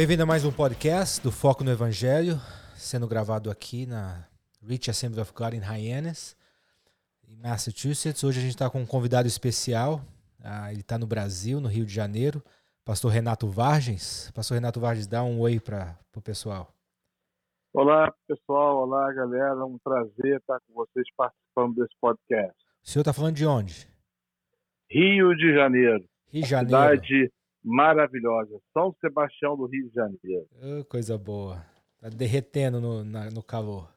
Bem-vindo a mais um podcast do Foco no Evangelho, sendo gravado aqui na Rich Assembly of God em Hyannis, em Massachusetts. Hoje a gente está com um convidado especial. Ah, ele está no Brasil, no Rio de Janeiro. Pastor Renato Vargens. Pastor Renato Vargens, dá um oi para o pessoal. Olá, pessoal. Olá, galera. É um prazer estar com vocês participando desse podcast. O senhor está falando de onde? Rio de Janeiro. Rio de Janeiro. Cidade maravilhosa. São Sebastião do Rio de Janeiro. Oh, coisa boa. Tá derretendo no, na, no calor.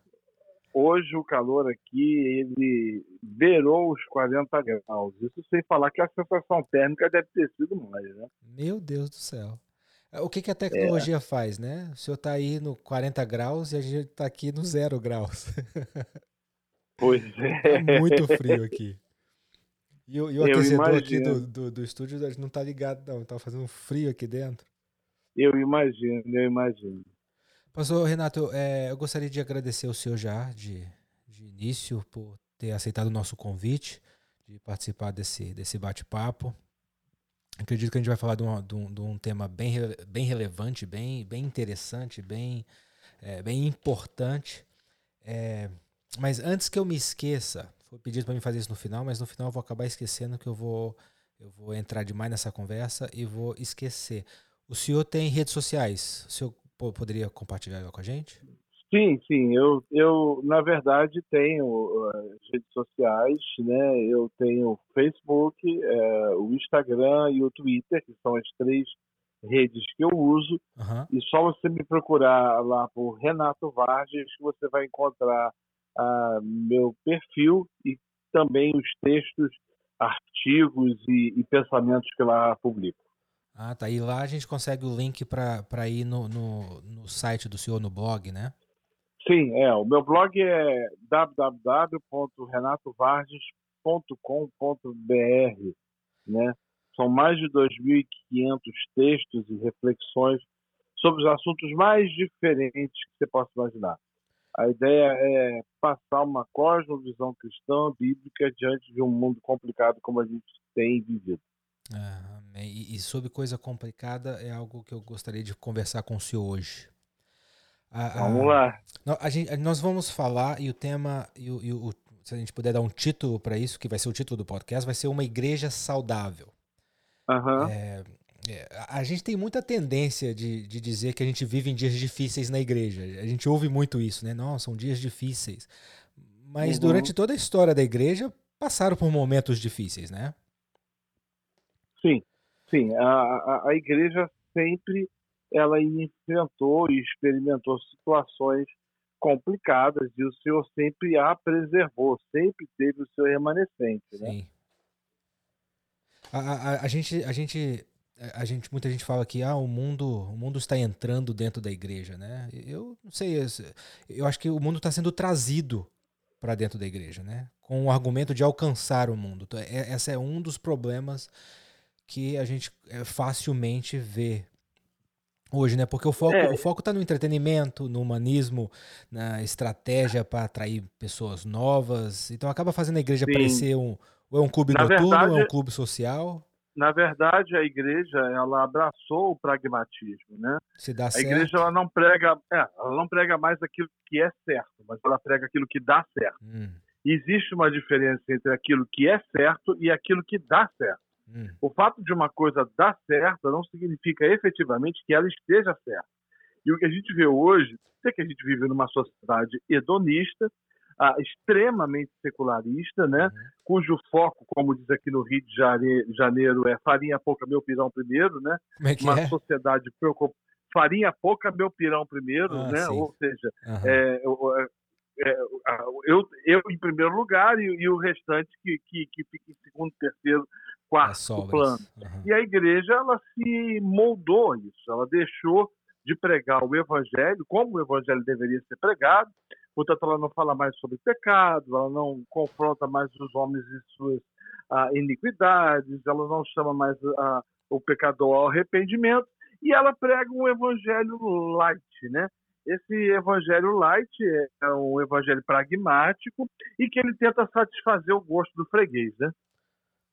Hoje o calor aqui, ele beirou os 40 graus. Isso sem falar que a sensação térmica deve ter sido mais, né? Meu Deus do céu. O que, que a tecnologia é. faz, né? O senhor está aí no 40 graus e a gente está aqui no zero graus. Pois é. é muito frio aqui. E, o, e o aquecedor aqui do, do, do, estúdio não está ligado, não. Está fazendo frio aqui dentro. Eu imagino, eu imagino. Pastor Renato, é, eu gostaria de agradecer o senhor já, de, de início, por ter aceitado o nosso convite, de participar desse, desse bate-papo. Acredito que a gente vai falar de, uma, de, um, de um, tema bem, bem relevante, bem, bem interessante, bem, é, bem importante. É, mas antes que eu me esqueça, foi pedido para mim fazer isso no final, mas no final eu vou acabar esquecendo que eu vou, eu vou entrar demais nessa conversa e vou esquecer. O senhor tem redes sociais? O senhor poderia compartilhar com a gente? Sim, sim. Eu, eu na verdade, tenho uh, redes sociais, né? Eu tenho o Facebook, uh, o Instagram e o Twitter, que são as três redes que eu uso. Uhum. E só você me procurar lá por Renato Vargas que você vai encontrar uh, meu perfil e também os textos, artigos e, e pensamentos que lá publico. Ah, tá. E lá a gente consegue o link para ir no, no, no, site do senhor, no blog, né? Sim, é. O meu blog é www.renatovarges.com.br, né? São mais de 2.500 textos e reflexões sobre os assuntos mais diferentes que você possa imaginar. A ideia é passar uma cosmovisão cristã, bíblica, diante de um mundo complicado como a gente tem vivido. Ah, e, e sobre coisa complicada é algo que eu gostaria de conversar com o senhor hoje. A, a, vamos lá. A, gente, nós vamos falar, e o tema, e o, e o, se a gente puder dar um título para isso, que vai ser o título do podcast, vai ser Uma Igreja Saudável. Uhum. É, é, a gente tem muita tendência de, de dizer que a gente vive em dias difíceis na igreja. A gente ouve muito isso, né? Nossa, são dias difíceis. Mas uhum. durante toda a história da igreja, passaram por momentos difíceis, né? Sim, sim. A, a, a igreja sempre ela enfrentou e experimentou situações complicadas e o Senhor sempre a preservou, sempre teve o seu remanescente, né? Sim. A, a, a, gente, a gente a gente muita gente fala que ah, o mundo o mundo está entrando dentro da igreja né? Eu não sei eu acho que o mundo está sendo trazido para dentro da igreja né? Com o argumento de alcançar o mundo. Então, é, esse é um dos problemas que a gente é, facilmente vê hoje né? Porque o foco é. o foco está no entretenimento no humanismo na estratégia para atrair pessoas novas. Então acaba fazendo a igreja Sim. parecer um ou é um clube Na noturno verdade, ou é um clube social na verdade, a igreja ela abraçou o pragmatismo, né? Se dá a certo. igreja ela não prega, é, ela não prega mais aquilo que é certo, mas ela prega aquilo que dá certo. Hum. Existe uma diferença entre aquilo que é certo e aquilo que dá certo. Hum. O fato de uma coisa dar certo não significa efetivamente que ela esteja certa. E o que a gente vê hoje é que a gente vive numa sociedade hedonista, ah, extremamente secularista, né? Uhum. cujo foco, como diz aqui no Rio de Janeiro, é farinha pouca, meu pirão primeiro, né? É Uma é? sociedade preocupada. Farinha pouca, meu pirão primeiro, ah, né? Sim. Ou seja, uhum. é, é, eu, eu em primeiro lugar e, e o restante que, que, que, fica em segundo, terceiro, quarto plano. Uhum. E a igreja, ela se moldou isso, ela deixou de pregar o evangelho como o evangelho deveria ser pregado, portanto, ela não fala mais sobre pecado, ela não confronta mais os homens e suas ah, iniquidades, ela não chama mais ah, o pecador ao arrependimento, e ela prega um evangelho light, né? Esse evangelho light é um evangelho pragmático e que ele tenta satisfazer o gosto do freguês, né?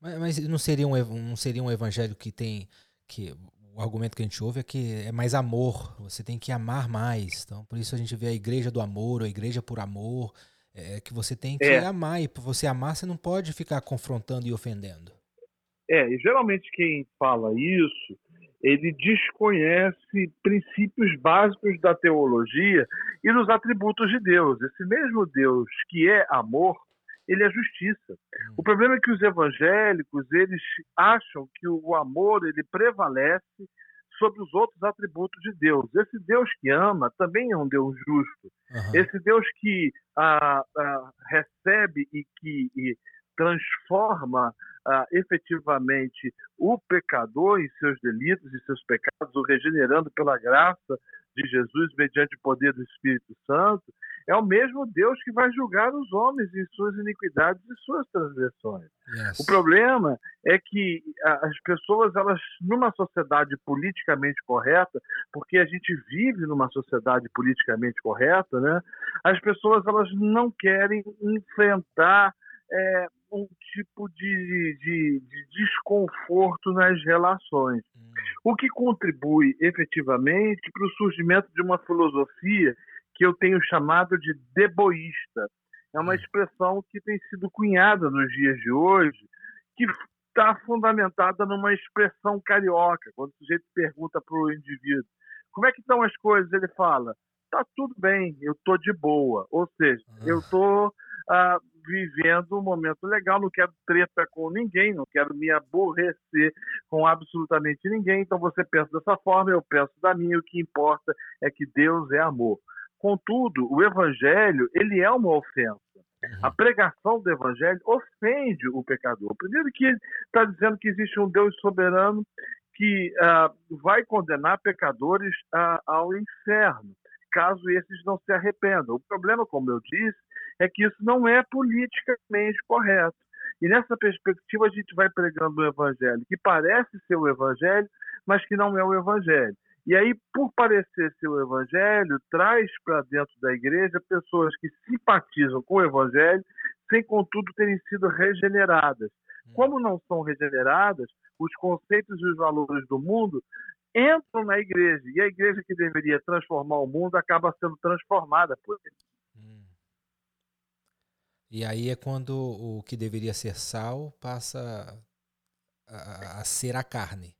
Mas, mas não seria um não seria um evangelho que tem que o argumento que a gente ouve é que é mais amor, você tem que amar mais. Então, por isso a gente vê a igreja do amor, a igreja por amor, é que você tem que é. amar, e para você amar, você não pode ficar confrontando e ofendendo. É, e geralmente quem fala isso, ele desconhece princípios básicos da teologia e dos atributos de Deus. Esse mesmo Deus que é amor, ele é justiça. Hum. O problema é que os evangélicos, eles acham que o amor ele prevalece sobre os outros atributos de Deus. Esse Deus que ama também é um Deus justo. Uhum. Esse Deus que ah, ah, recebe e que e transforma ah, efetivamente o pecador em seus delitos e seus pecados, o regenerando pela graça de Jesus mediante o poder do Espírito Santo, é o mesmo Deus que vai julgar os homens em suas iniquidades e suas transgressões. Yes. O problema é que as pessoas, elas, numa sociedade politicamente correta, porque a gente vive numa sociedade politicamente correta, né? As pessoas elas não querem enfrentar é, um tipo de, de, de, desconforto nas relações, hum. o que contribui efetivamente para o surgimento de uma filosofia que eu tenho chamado de deboísta. É uma hum. expressão que tem sido cunhada nos dias de hoje, que está fundamentada numa expressão carioca. Quando o sujeito pergunta para o indivíduo como é que estão as coisas, ele fala: tá tudo bem, eu tô de boa. Ou seja, eu tô ah, vivendo um momento legal, não quero treta com ninguém, não quero me aborrecer com absolutamente ninguém. Então você pensa dessa forma, eu penso da minha, o que importa é que Deus é amor. Contudo, o evangelho, ele é uma ofensa. Uhum. A pregação do evangelho ofende o pecador. Primeiro que ele está dizendo que existe um Deus soberano que uh, vai condenar pecadores uh, ao inferno, caso esses não se arrependam. O problema, como eu disse, é que isso não é politicamente correto. E nessa perspectiva a gente vai pregando o evangelho, que parece ser o evangelho, mas que não é o evangelho. E aí, por parecer ser o evangelho, traz para dentro da igreja pessoas que simpatizam com o evangelho, sem contudo terem sido regeneradas. Hum. Como não são regeneradas, os conceitos e os valores do mundo entram na igreja. E a igreja que deveria transformar o mundo acaba sendo transformada por ele. E aí é quando o que deveria ser sal passa a, a ser a carne.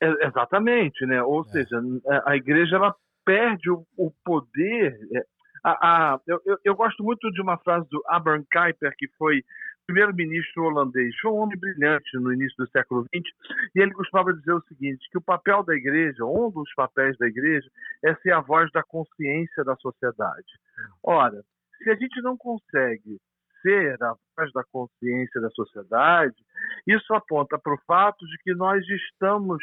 É, exatamente, né? Ou é. seja, a igreja ela perde o, o poder. É, a, a, eu, eu, gosto muito de uma frase do Abraham Kuyper, que foi primeiro-ministro holandês. Foi um homem brilhante no início do século XX, e ele costumava dizer o seguinte, que o papel da igreja, um dos papéis da igreja, é ser a voz da consciência da sociedade. Ora, se a gente não consegue ser a voz da consciência da sociedade, isso aponta para o fato de que nós estamos,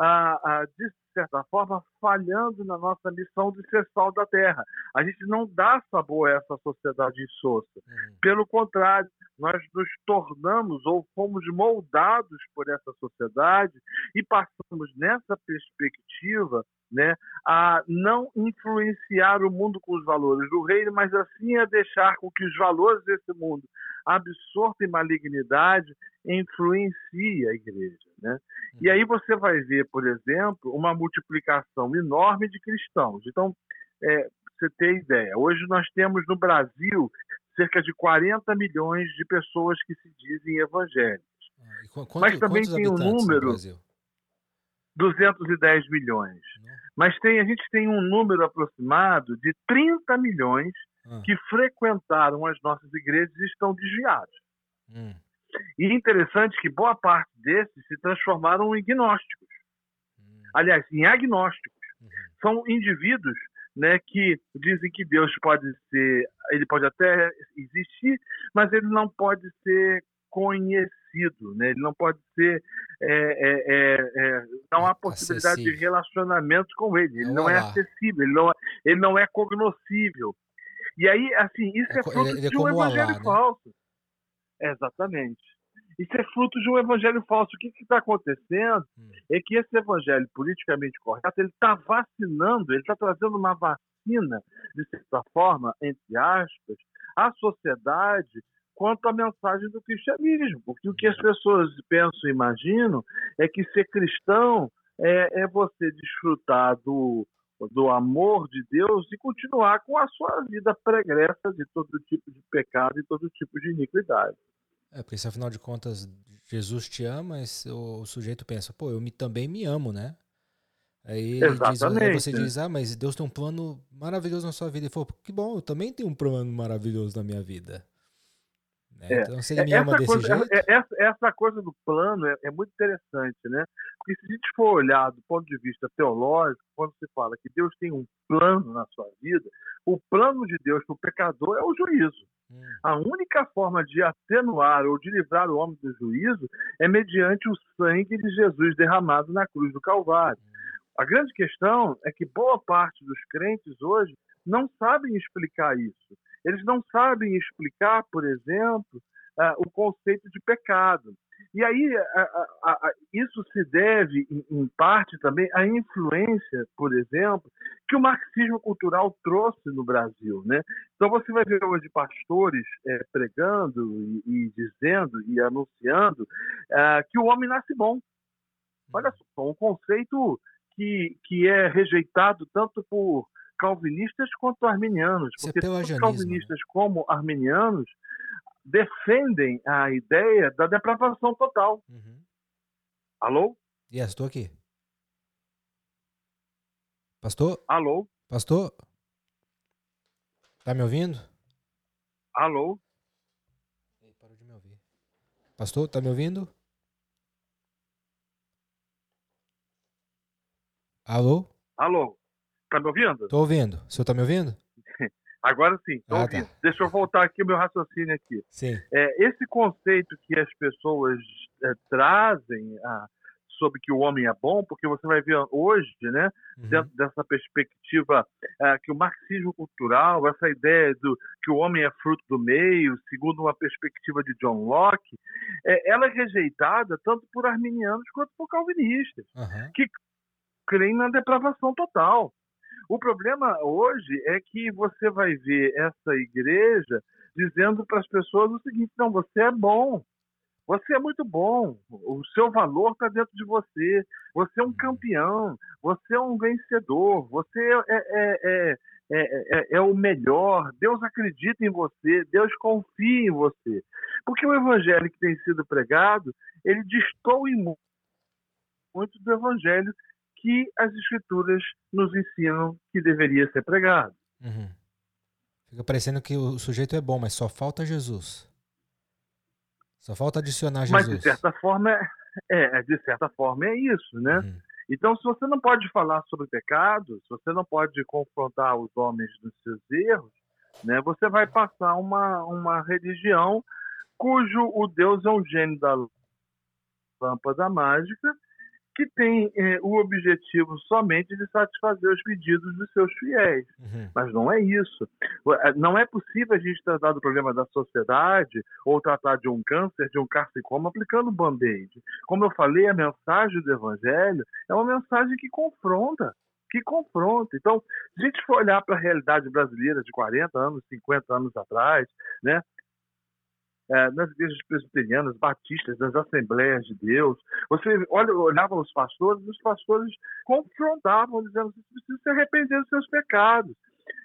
ah, ah, de certa forma, falhando na nossa missão de ser sal da terra. A gente não dá sabor a essa sociedade insossa. Uhum. Pelo contrário, nós nos tornamos ou fomos moldados por essa sociedade e passamos nessa perspectiva né, a não influenciar o mundo com os valores do reino, mas assim a deixar com que os valores desse mundo, absorto em malignidade, influencie a igreja. Né? E aí você vai ver, por exemplo, uma multiplicação enorme de cristãos. Então, é, você ter ideia, hoje nós temos no Brasil cerca de 40 milhões de pessoas que se dizem evangélicas. Ah, quanto, Mas também tem um número 210 milhões. Mas tem, a gente tem um número aproximado de 30 milhões ah. que frequentaram as nossas igrejas e estão desviados. Hum. E interessante que boa parte desses se transformaram em gnósticos. Hum. Aliás, em agnósticos. Uhum. São indivíduos né, que dizem que Deus pode ser, ele pode até existir, mas ele não pode ser conhecido, né? Ele não pode ser, é, é, é, é não há possibilidade acessível. de relacionamento com ele. Ele não é acessível, ele não, é, ele não é cognoscível. E aí, assim, isso é, é fruto de um evangelho Alá, né? falso. Exatamente. Isso é fruto de um evangelho falso. O que está acontecendo hum. é que esse evangelho politicamente correto ele está vacinando, ele está trazendo uma vacina, de certa forma, entre aspas, à sociedade quanto à mensagem do cristianismo. Porque o que as pessoas pensam e imaginam é que ser cristão é, é você desfrutar do, do amor de Deus e continuar com a sua vida pregressa de todo tipo de pecado e todo tipo de iniquidade. É, porque se afinal de contas Jesus te ama, o, o sujeito pensa, pô, eu me, também me amo, né? Aí, diz, aí você diz, ah, mas Deus tem um plano maravilhoso na sua vida. E falou, que bom, eu também tenho um plano maravilhoso na minha vida. Né? É. Então, se ele me essa ama coisa, desse jeito... É, essa, essa, coisa do plano é, é, muito interessante, né? Porque se a gente for olhar do ponto de vista teológico, quando se fala que Deus tem um plano na sua vida, o plano de Deus para o pecador é o juízo. Hum. A única forma de atenuar ou de livrar o homem do juízo é mediante o sangue de Jesus derramado na cruz do Calvário. Hum. A grande questão é que boa parte dos crentes hoje não sabem explicar isso. Eles não sabem explicar, por exemplo, uh, o conceito de pecado. E aí isso se deve, em, parte, também à influência, por exemplo, que o marxismo cultural trouxe no Brasil. Né? Então você vai ver hoje pastores é, pregando e, e, dizendo e anunciando é, que o homem nasce bom. Olha só, um conceito que, que é rejeitado tanto por calvinistas quanto arminianos, é porque tanto né? calvinistas como arminianos defendem a ideia da depravação total. Uhum. Alô? Yes, estou aqui. Pastor? Alô? Pastor? Tá me ouvindo? Alô? parou de me ouvir. Pastor, tá me ouvindo? Alô? Alô? Tá me ouvindo? Tô ouvindo. O senhor tá me ouvindo? Agora sim, tô ah, tá. ouvindo. Tá. Deixa eu voltar aqui o meu raciocínio aqui. Sim. É, esse conceito que as pessoas é, trazem a, sobre que o homem é bom, porque você vai ver hoje, né, uhum. dentro dessa perspectiva é, que o marxismo cultural, essa ideia do que o homem é fruto do meio, segundo uma perspectiva de John Locke, é, ela é rejeitada tanto por arminianos quanto por calvinistas, uhum. que creem na depravação total. O problema hoje é que você vai ver essa igreja dizendo para as pessoas o seguinte: não, você é bom, você é muito bom, o seu valor está dentro de você, você é um campeão, você é um vencedor, você é, é, é, é, o melhor, Deus acredita em você, Deus confia em você. Porque o evangelho que tem sido pregado, ele destoa muito do evangelho que as escrituras nos ensinam que deveria ser pregado. Uhum. Fica parecendo que o sujeito é bom, mas só falta Jesus. Só falta adicionar Jesus. Mas de certa forma é, é de certa forma é isso, né? Uhum. Então, se você não pode falar sobre pecado, se você não pode confrontar os homens nos seus erros, né, você vai passar uma, uma religião cujo o Deus é um gênio da lâmpada mágica que tem eh, o objetivo somente de satisfazer os pedidos dos seus fiéis. Uhum. Mas não é isso. Eh, não é possível a gente tratar do problema da sociedade ou tratar de um câncer, de um carcinoma, aplicando band-aid. Como eu falei, a mensagem do Evangelho é uma mensagem que confronta que confronta. Então, se a gente for olhar para a realidade brasileira de 40 anos, 50 anos atrás, né, é, nas igrejas presbiterianas, batistas, das Assembleias de Deus. Você olha, olhava os pastores, os pastores confrontavam, dizendo você precisa se arrepender dos seus pecados.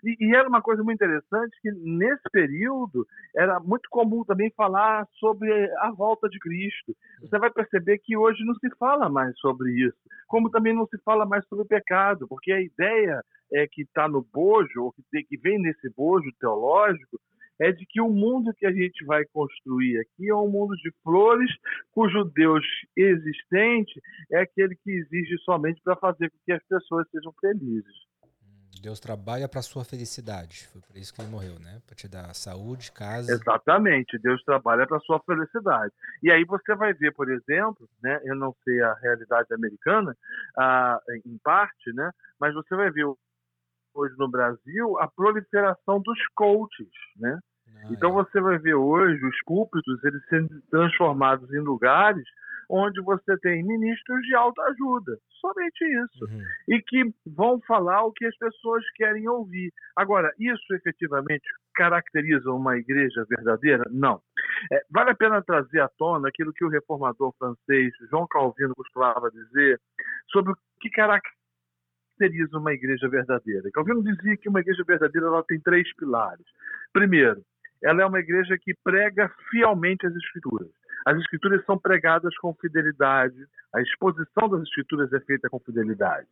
E, e, era uma coisa muito interessante que nesse período era muito comum também falar sobre a volta de Cristo. Você vai perceber que hoje não se fala mais sobre isso, como também não se fala mais sobre o pecado, porque a ideia é que está no bojo, ou que, que vem nesse bojo teológico, é de que o mundo que a gente vai construir aqui é um mundo de flores, cujo Deus existente é aquele que exige somente para fazer com que as pessoas sejam felizes. Deus trabalha para a sua felicidade. Foi por isso que ele morreu, né? Para te dar saúde, casa. Exatamente. Deus trabalha para a sua felicidade. E aí você vai ver, por exemplo, né? Eu não sei a realidade americana, ah, em parte, né? Mas você vai ver hoje no Brasil a proliferação dos coaches, né? Ah, então é. você vai ver hoje os púlpitos eles sendo transformados em lugares onde você tem ministros de autoajuda, somente isso, uhum. e que vão falar o que as pessoas querem ouvir. Agora, isso efetivamente caracteriza uma igreja verdadeira? Não. É, vale a pena trazer à tona aquilo que o reformador francês João Calvino costumava dizer sobre o que caracteriza uma igreja verdadeira. Calvino dizia que uma igreja verdadeira ela tem três pilares. Primeiro, ela é uma igreja que prega fielmente as escrituras. As escrituras são pregadas com fidelidade, a exposição das escrituras é feita com fidelidade.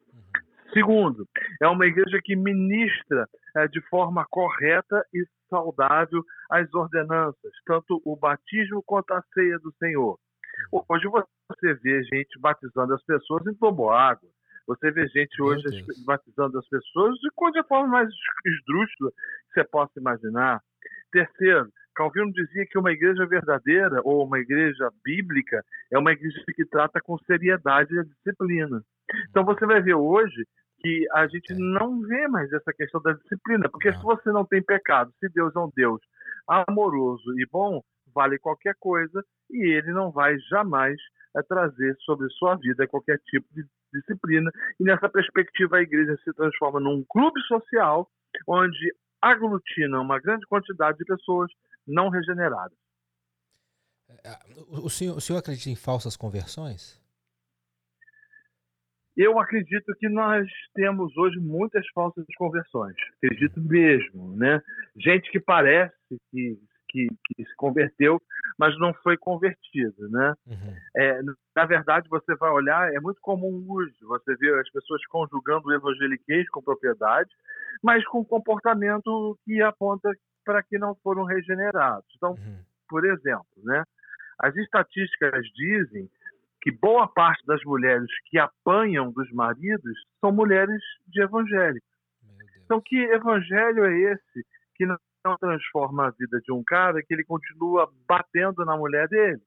Segundo, é uma igreja que ministra é, de forma correta e saudável as ordenanças, tanto o batismo quanto a ceia do Senhor. Hoje você vê gente batizando as pessoas em água. Você vê gente hoje batizando as pessoas de, de forma mais esdrúxula que você possa imaginar. Terceiro, Calvino dizia que uma igreja verdadeira ou uma igreja bíblica é uma igreja que trata com seriedade a disciplina. Então você vai ver hoje que a gente não vê mais essa questão da disciplina, porque se você não tem pecado, se Deus é um Deus amoroso e bom, vale qualquer coisa e ele não vai jamais é, trazer sobre sua vida qualquer tipo de disciplina. E nessa perspectiva, a igreja se transforma num clube social onde aglutina uma grande quantidade de pessoas não regeneradas. É, o senhor, o senhor acredita em falsas conversões? Eu acredito que nós temos hoje muitas falsas conversões. Acredito mesmo, né? Gente que parece que, que, que se converteu, mas não foi convertida, né? Uhum. É, na verdade, você vai olhar, é muito comum hoje você vê as pessoas conjugando o evangeliquez com propriedade, mas com comportamento que aponta para que não foram regenerados. Então, uhum. por exemplo, né, as estatísticas dizem que boa parte das mulheres que apanham dos maridos são mulheres de evangélico. Então, que evangelho é esse que não transforma a vida de um cara que ele continua batendo na mulher dele?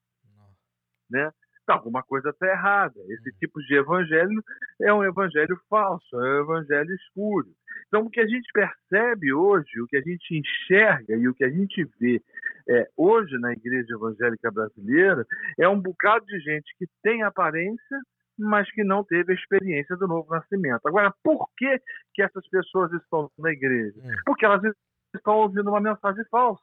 Né? Então, alguma coisa está errada. Esse uhum. tipo de evangelho é um evangelho falso, é um evangelho escuro. Então, o que a gente percebe hoje, o que a gente enxerga e o que a gente vê é, hoje na igreja evangélica brasileira é um bocado de gente que tem aparência, mas que não teve a experiência do novo nascimento. Agora, por que, que essas pessoas estão na igreja? Hum. Porque elas estão ouvindo uma mensagem falsa.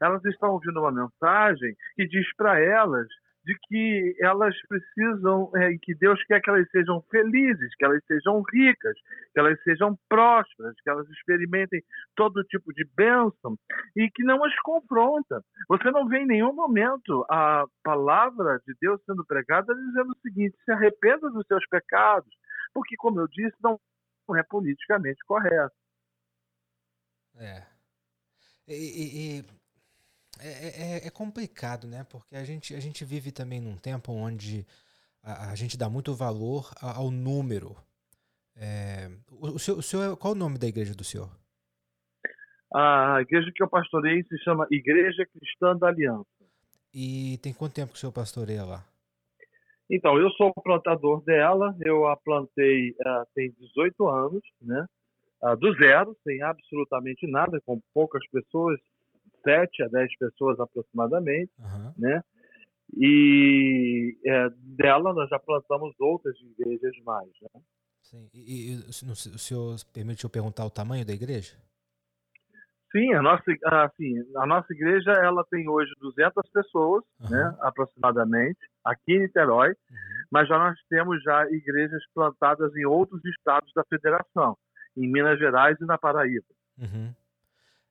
Elas estão ouvindo uma mensagem que diz para elas de que elas precisam, é, que Deus quer que elas sejam felizes, que elas sejam ricas, que elas sejam prósperas, que elas experimentem todo tipo de bênção e que não as confronta. Você não vê em nenhum momento a palavra de Deus sendo pregada dizendo o seguinte: se arrependa dos seus pecados, porque, como eu disse, não é politicamente correto. É. E, e, é, é, é, é, complicado, né? Porque a gente, a gente vive também num tempo onde a, a gente dá muito valor ao número. É, o, o, senhor, o senhor, qual o nome da igreja do senhor? A igreja que eu pastorei se chama Igreja Cristã da Aliança. E tem quanto tempo que o senhor pastoreia lá? Então, eu sou o plantador dela, eu a plantei uh, tem 18 anos, né? Uh, do zero, sem absolutamente nada, com poucas pessoas, 7 a 10 pessoas aproximadamente, uhum. né? E é, dela nós já plantamos outras igrejas mais, né? Sim. E, e, o senhor permitiu perguntar o tamanho da igreja? Sim, a nossa, assim, a nossa igreja ela tem hoje 200 pessoas, uhum. né, aproximadamente, aqui em Niterói, uhum. mas já nós temos já igrejas plantadas em outros estados da federação, em Minas Gerais e na Paraíba. Uhum.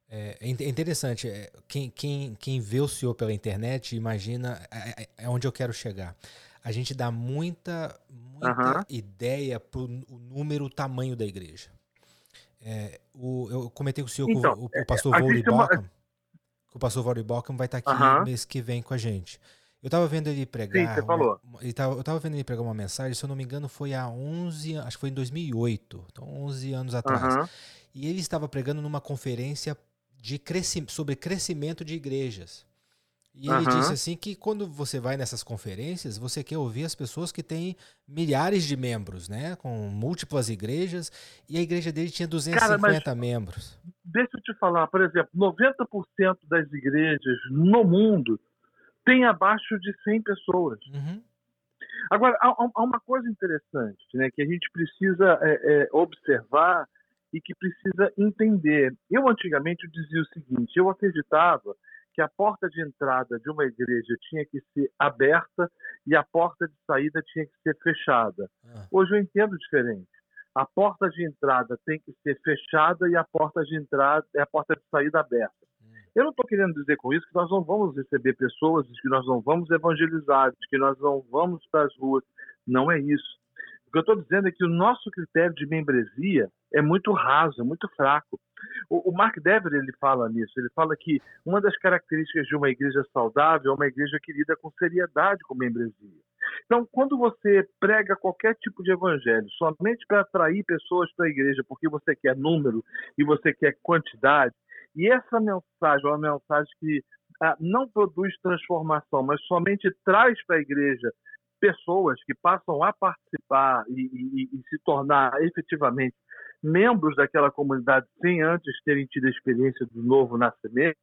É, é, é interessante. É, quem, quem, quem vê o senhor pela internet imagina é, é, é onde eu quero chegar. A gente dá muita, muita ideia para o número, o tamanho da igreja. É, o, eu comentei com o senhor então, o, o, pastor Vori Bockham, uma... que o pastor Vori Bockham vai estar tá aqui mês que vem com a gente. Eu estava vendo ele pregar. Sim, você falou. Uma, ele tava, eu estava vendo ele pregar uma mensagem, se eu não me engano, foi há 11, acho que foi em 2008, então 11 anos atrás. E ele estava pregando numa conferência de crescimento, sobre crescimento de igrejas. E ele disse assim que quando você vai nessas conferências, você quer ouvir as pessoas que têm milhares de membros, né? Com múltiplas igrejas. E a igreja dele tinha 250 Cara, membros. Deixa eu te falar, por exemplo, 90% das igrejas no mundo tem abaixo de 100 pessoas. Uhum. Agora, há, há, uma coisa interessante né, que a gente precisa é, é, observar e que precisa entender. Eu antigamente dizia o seguinte: eu acreditava que a porta de entrada de uma igreja tinha que ser aberta e a porta de saída tinha que ser fechada. Ah. Hoje eu entendo diferente. A porta de entrada tem que ser fechada e a porta de entrada é a porta de saída aberta. Eu não estou querendo dizer com isso que nós não vamos receber pessoas, que nós não vamos evangelizar, que nós não vamos para as ruas. Não é isso. O que eu estou dizendo é que o nosso critério de membresia é muito raso, é muito fraco. O, o Mark Dever ele fala nisso. Ele fala que uma das características de uma igreja saudável é uma igreja que lida com seriedade com membresia. Então, quando você prega qualquer tipo de evangelho somente para atrair pessoas para a igreja, porque você quer número e você quer quantidade, e essa mensagem é uma mensagem que ah, não produz transformação, mas somente traz para a igreja pessoas que passam a participar e, e, e, se tornar efetivamente membros daquela comunidade sem antes terem tido a experiência do novo nascimento,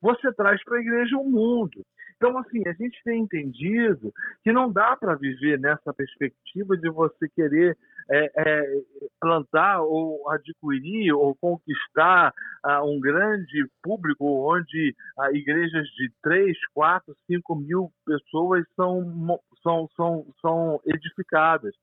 você traz para a igreja o um mundo. Então, assim, a gente tem entendido que não dá para viver nessa perspectiva de você querer é, é, plantar ou adquirir ou conquistar uh, um grande público onde uh, igrejas de 3, 4, 5 mil pessoas são, são, são, são edificadas.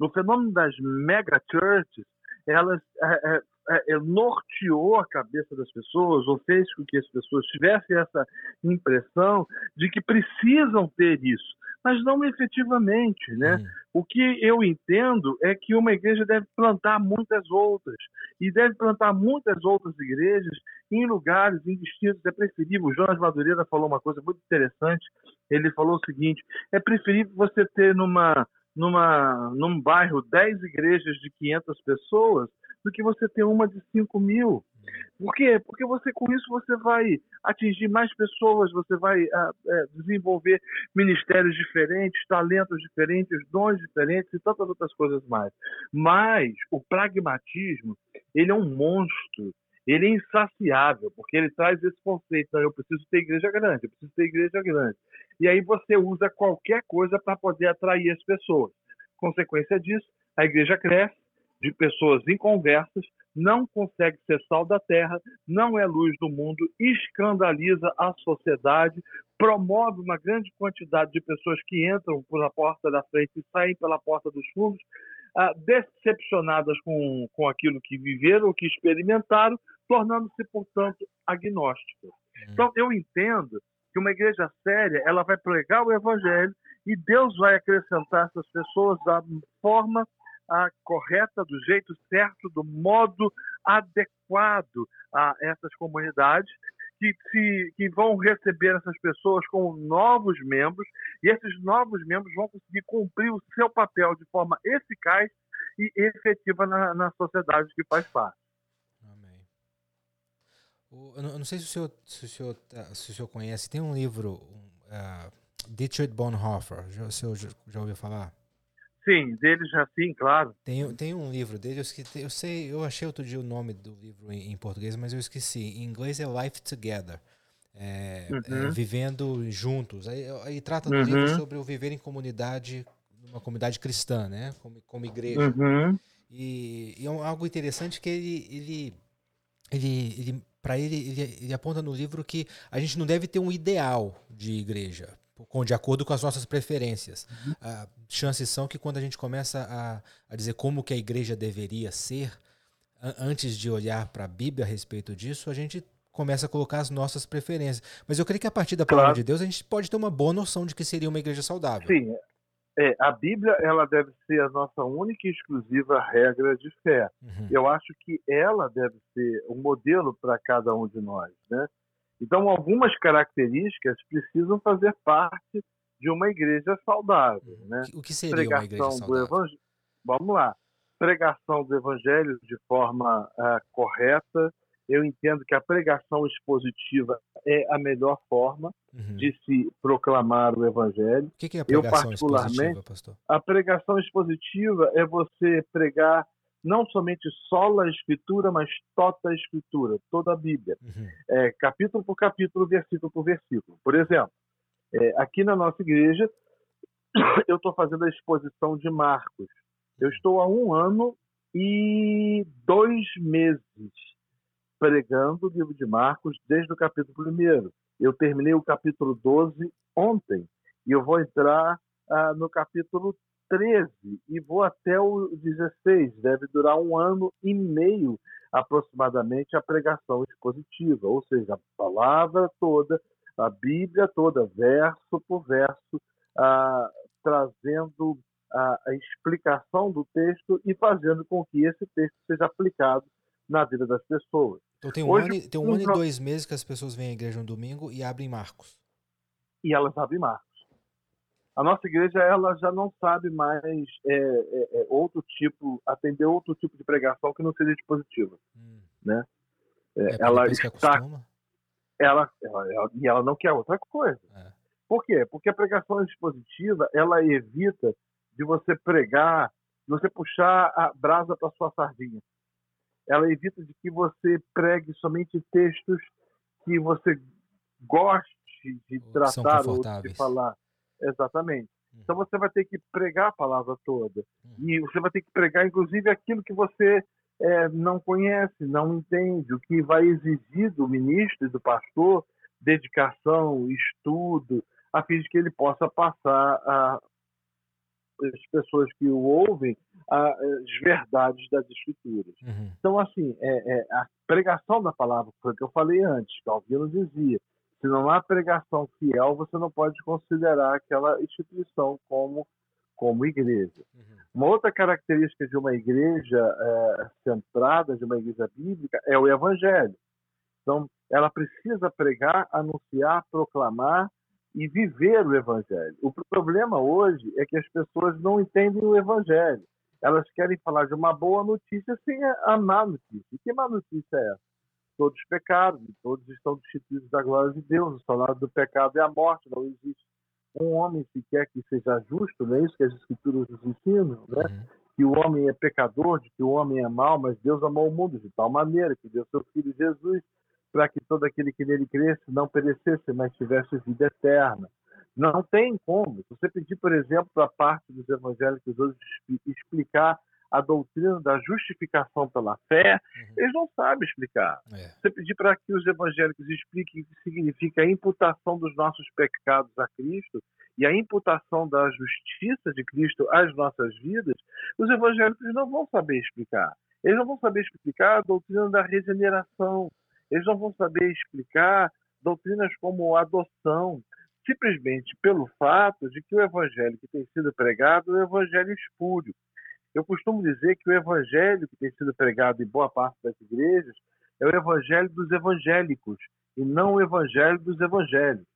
No fenômeno das mega churches, elas é, é, é, é, norteou a cabeça das pessoas ou fez com que as pessoas tivessem essa impressão de que precisam ter isso, mas não efetivamente, né? Hum. O que eu entendo é que uma igreja deve plantar muitas outras e deve plantar muitas outras igrejas em lugares em destinos é preferível. O Jonas Madureira falou uma coisa muito interessante. Ele falou o seguinte: é preferível você ter numa numa, num bairro 10 igrejas de 500 pessoas do que você ter uma de 5 mil. Por quê? Porque você com isso você vai atingir mais pessoas, você vai uh, é, desenvolver ministérios diferentes, talentos diferentes, dons diferentes e tantas outras coisas mais. Mas o pragmatismo ele é um monstro ele é insaciável, porque ele traz esse conceito, eu preciso ter igreja grande, eu preciso ter igreja grande. E aí você usa qualquer coisa para poder atrair as pessoas. Consequência disso, a igreja cresce, de pessoas inconversas, não consegue ser sal da terra, não é luz do mundo, escandaliza a sociedade, promove uma grande quantidade de pessoas que entram pela porta da frente e saem pela porta dos fundos, ah, decepcionadas com, com aquilo que viveram que experimentaram, tornando-se, portanto, agnósticas. Hum. Então, eu entendo que uma igreja séria ela vai pregar o evangelho e Deus vai acrescentar essas pessoas da forma a correta, do jeito certo, do modo adequado a essas comunidades que, se, que vão receber essas pessoas como novos membros e esses novos membros vão conseguir cumprir o seu papel de forma eficaz e efetiva na, na sociedade que faz parte. Eu não, sei se o, senhor, se, o senhor, tá, se o senhor conhece, tem um livro, uh, Dietrich Bonhoeffer, já, o senhor já, já ouviu falar? Sim, dele já sim, claro. Tem, tem um livro dele, eu, esqueci, eu sei, eu achei outro dia o nome do livro em, em português, mas eu esqueci. Em inglês é Life Together. É, é uhum. é, vivendo juntos. Aí, aí trata no uhum. livro sobre o viver em comunidade, uma comunidade cristã, né? Como, como igreja. Uhum. E, e, é algo interessante que ele, ele, ele, ele para ele, ele, ele, aponta no livro que a gente não deve ter um ideal de igreja, com, de acordo com as nossas preferências. Uhum. Ah, chances são que quando a gente começa a, a dizer como que a igreja deveria ser, antes de olhar para a Bíblia a respeito disso, a gente começa a colocar as nossas preferências. Mas eu creio que a partir da palavra claro. de Deus a gente pode ter uma boa noção de que seria uma igreja saudável. Sim, é, a Bíblia ela deve ser a nossa única e exclusiva regra de fé. Uhum. Eu acho que ela deve ser um modelo para cada um de nós, né? Então, algumas características precisam fazer parte de uma igreja saudável, uhum. né? O que seria Pregação uma igreja saudável? Do evang... Vamos lá. Pregação do evangelho de forma uh, correta, eu entendo que a pregação expositiva é a melhor forma uhum. de se proclamar o evangelho. O que, que é a pregação eu, expositiva, pastor? A pregação expositiva é você pregar não somente sola a escritura, mas toda a escritura, toda a Bíblia, uhum. é, capítulo por capítulo, versículo por versículo. Por exemplo, é, aqui na nossa igreja, eu estou fazendo a exposição de Marcos. Eu estou há um ano e dois meses pregando o livro de Marcos desde o capítulo 1. Eu terminei o capítulo 12 ontem e eu vou entrar ah, no capítulo 13 e vou até o 16. Deve durar um ano e meio aproximadamente a pregação expositiva, ou seja, a palavra toda, a Bíblia toda, verso por verso, ah, trazendo a, a, explicação do texto e fazendo com que esse texto seja aplicado na vida das pessoas. Então tem um, Hoje, ano, tem um ano e dois meses que as pessoas vêm à igreja no domingo e abrem Marcos. E elas abrem Marcos. A nossa igreja ela já não sabe mais é, é, é, outro tipo, atender outro tipo de pregação que não seja dispositiva, hum. né? É, é ela está, ela, ela, ela, e ela não quer outra coisa. É. Por quê? Porque a pregação expositiva ela evita de você pregar, de você puxar a brasa para sua sardinha. Ela evita de que você pregue somente textos que você goste de tratar ou de falar. Exatamente. Uhum. Então você vai ter que pregar a palavra toda. Uhum. E você vai ter que pregar, inclusive, aquilo que você é, não conhece, não entende, o que vai exigir do ministro e do pastor dedicação, estudo, a fim de que ele possa passar a, as pessoas que o ouvem as verdades das escrituras. Uhum. Então, assim, é, é, a pregação da palavra, foi o que eu falei antes, Calvino dizia, se não há pregação fiel, você não pode considerar aquela instituição como, como igreja. Uhum. Uma outra característica de uma igreja é, centrada, de uma igreja bíblica, é o evangelho. Então, ela precisa pregar, anunciar, proclamar e viver o evangelho. O problema hoje é que as pessoas não entendem o evangelho. Elas querem falar de uma boa notícia sem a má notícia. E que má notícia é essa? Todos pecaram, todos estão destituídos da glória de Deus. O salário do pecado é a morte, não existe um homem sequer que seja justo, não é isso que as escrituras nos ensinam, né? Uhum. Que o homem é pecador, de que o homem é mau, mas Deus amou o mundo de tal maneira que deu seu filho Jesus para que todo aquele que nele cresce não perecesse, mas tivesse vida eterna. Não tem como. Se você pedir, por exemplo, para a parte dos evangélicos hoje explicar a doutrina da justificação pela fé, uhum. eles não sabem explicar. É. Você pedir para que os evangélicos expliquem o que significa a imputação dos nossos pecados a Cristo e a imputação da justiça de Cristo às nossas vidas, os evangélicos não vão saber explicar. Eles não vão saber explicar a doutrina da regeneração, eles não vão saber explicar doutrinas como adoção, simplesmente pelo fato de que o evangelho que tem sido pregado é o evangelho espúrio. Eu costumo dizer que o evangelho que tem sido pregado em boa parte das igrejas é o evangelho dos evangélicos e não o evangelho dos evangélicos.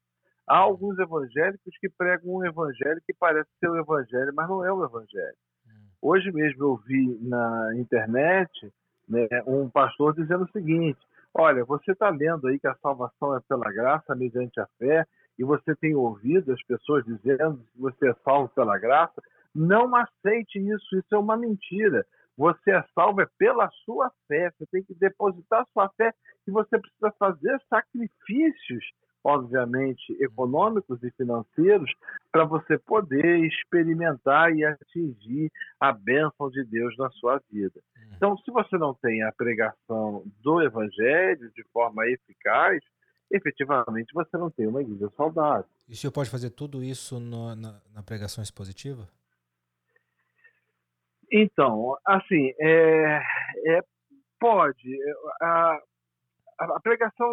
Há alguns evangélicos que pregam um evangelho que parece ser o evangelho, mas não é o evangelho. Hum. Hoje mesmo eu vi na internet né, um pastor dizendo o seguinte: Olha, você está lendo aí que a salvação é pela graça, mediante a fé, e você tem ouvido as pessoas dizendo que você é salvo pela graça. Não aceite isso, isso é uma mentira. Você é salvo é pela sua fé, você tem que depositar sua fé e você precisa fazer sacrifícios obviamente, econômicos e financeiros, para você poder experimentar e atingir a bênção de Deus na sua vida. Hum. Então, se você não tem a pregação do Evangelho de forma eficaz, efetivamente você não tem uma igreja saudável. E o senhor pode fazer tudo isso no, na, na, pregação expositiva? Então, assim, é, é pode. A, a pregação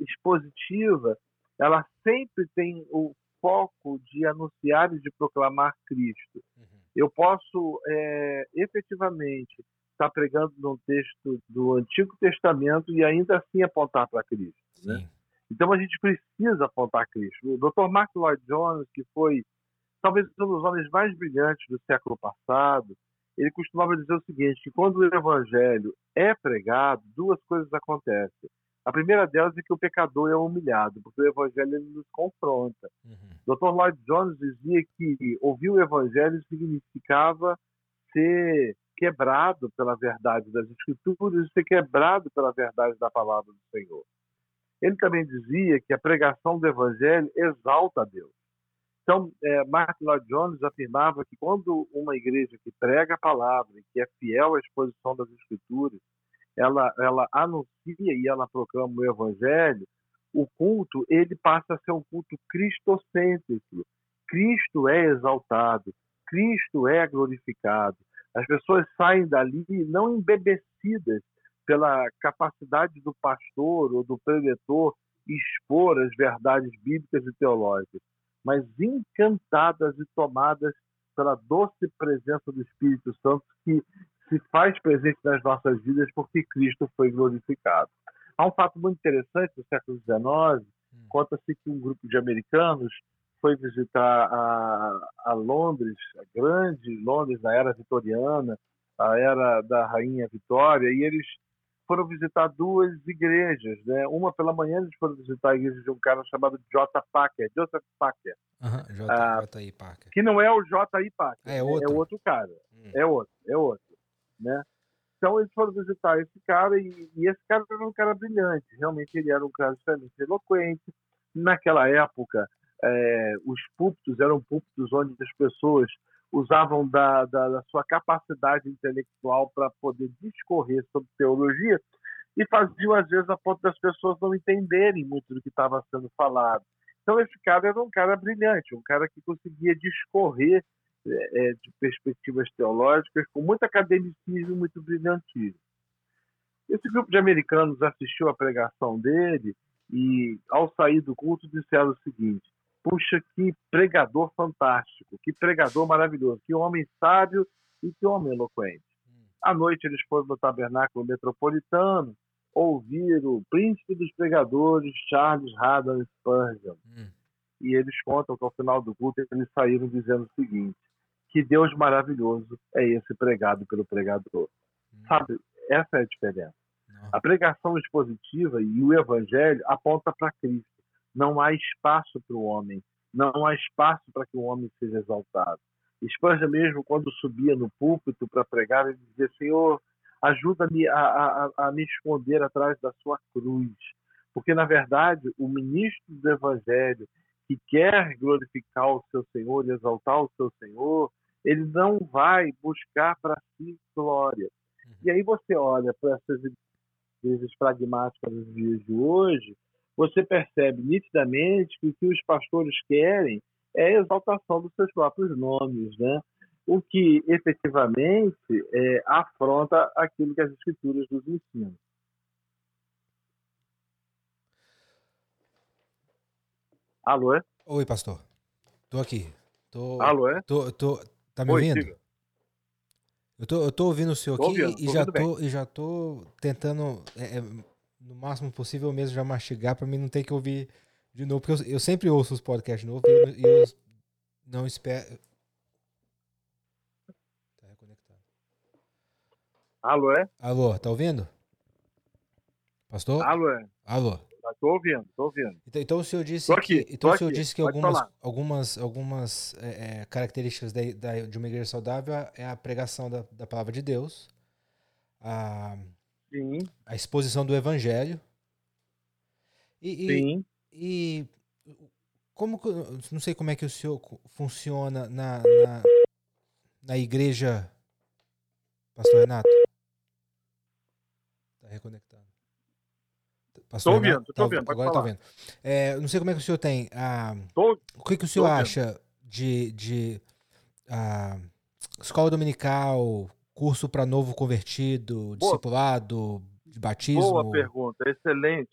expositiva, ela sempre tem o foco de anunciar e de proclamar Cristo. Uhum. Eu posso é, efetivamente estar pregando num texto do Antigo Testamento e ainda assim apontar para Cristo. Né? Então a gente precisa apontar Cristo. O Dr. Mark Lloyd Jones, que foi talvez um dos homens mais brilhantes do século passado, ele costumava dizer o seguinte, que quando o evangelho é pregado, duas coisas acontecem. A primeira delas é que o pecador é humilhado, porque o evangelho ele nos confronta. Uhum. Dr. Lloyd Jones dizia que ouvir o evangelho significava ser quebrado pela verdade das escrituras e ser quebrado pela verdade da palavra do Senhor. Ele também dizia que a pregação do evangelho exalta a Deus. Então, é, Martin Lloyd Jones afirmava que quando uma igreja que prega a palavra e que é fiel à exposição das escrituras, ela, ela anuncia e ela proclama o evangelho, o culto ele passa a ser um culto cristocêntrico. Cristo é exaltado, Cristo é glorificado. As pessoas saem dali não embebecidas pela capacidade do pastor ou do preletor expor as verdades bíblicas e teológicas, mas encantadas e tomadas pela doce presença do Espírito Santo que se faz presente nas nossas vidas porque Cristo foi glorificado. Há um fato muito interessante do século XIX, hum. conta-se que um grupo de americanos foi visitar a, a, Londres, a grande Londres da era vitoriana, a era da rainha Vitória, e eles foram visitar duas igrejas, né? Uma pela manhã eles foram visitar a igreja de um cara chamado J. Packer, Joseph. Uhum, J. Ah, J. Packer. Que não é o J. I. Packer. É outro. É outro cara. Hum. É outro, é outro, né? Então eles foram visitar esse cara e, e, esse cara era um cara brilhante. Realmente ele era um cara extremamente eloquente. Naquela época, é, os púlpitos eram púlpitos onde as pessoas usavam da, da, da sua capacidade intelectual para poder discorrer sobre teologia e faziam às vezes a ponto das pessoas não entenderem muito do que estava sendo falado. Então esse cara era um cara brilhante, um cara que conseguia discorrer é, é de perspectivas teológicas com muito academicismo, muito brilhantismo. Esse grupo de americanos assistiu à pregação dele e, ao sair do culto, disseram o seguinte: puxa, que pregador fantástico, que pregador maravilhoso, que homem sábio e que homem eloquente. Hum. À noite eles foram no tabernáculo metropolitano ouvir o príncipe dos pregadores, Charles Haddon Spurgeon. Hum. E eles contam que ao final do culto eles saíram dizendo o seguinte: que Deus maravilhoso é esse pregado pelo pregador. Hum. Sabe, essa é a diferença. Não. A pregação expositiva e o evangelho aponta para Cristo. Não há espaço para o homem, não há espaço para que o homem seja exaltado. Spurgeon mesmo, quando subia no púlpito para pregar, ele dizia, Senhor, ajuda-me a, a, a, me esconder atrás da sua cruz. Porque, na verdade, o ministro do Evangelho, que quer glorificar o seu Senhor e exaltar o seu Senhor, ele não vai buscar para si glória. E aí você olha para essas igrejas pragmáticas dos dias de hoje, você percebe nitidamente que o que os pastores querem é a exaltação dos seus próprios nomes, né? o que efetivamente é, afronta aquilo que as escrituras nos ensinam. Alô? É? Oi, pastor. Tô aqui. Tô, Alô? É? Tô, tô, tá me Oi, ouvindo? Eu tô, eu tô ouvindo o senhor tô aqui ouvindo, e, já tô, e já tô tentando é, é no máximo possível mesmo já mastigar para mim não ter que ouvir de novo, porque eu, eu sempre ouço os podcasts novos e eu, eu, não espero. Tá reconectado. Alô, é? Alô, tá ouvindo? Pastor? Alô, é? Alô. Tá, tô ouvindo, tô ouvindo. Então, então o senhor disse aqui, que, então o senhor aqui, disse que algumas, algumas, algumas é, é, características da, da, de uma igreja saudável é a pregação da, da palavra de Deus, a Sim. A exposição do evangelho. E, Sim. E, e como não sei como é que o senhor funciona na, na, na igreja, Pastor Renato. Tá reconectado. Pastor tô Renato, tô tá, agora tá vendo. É, não sei como é que o senhor tem. Ah, tô, o que, que o senhor acha de, de ah, escola dominical, curso para novo convertido, discipulado, de batismo? Boa pergunta, excelente.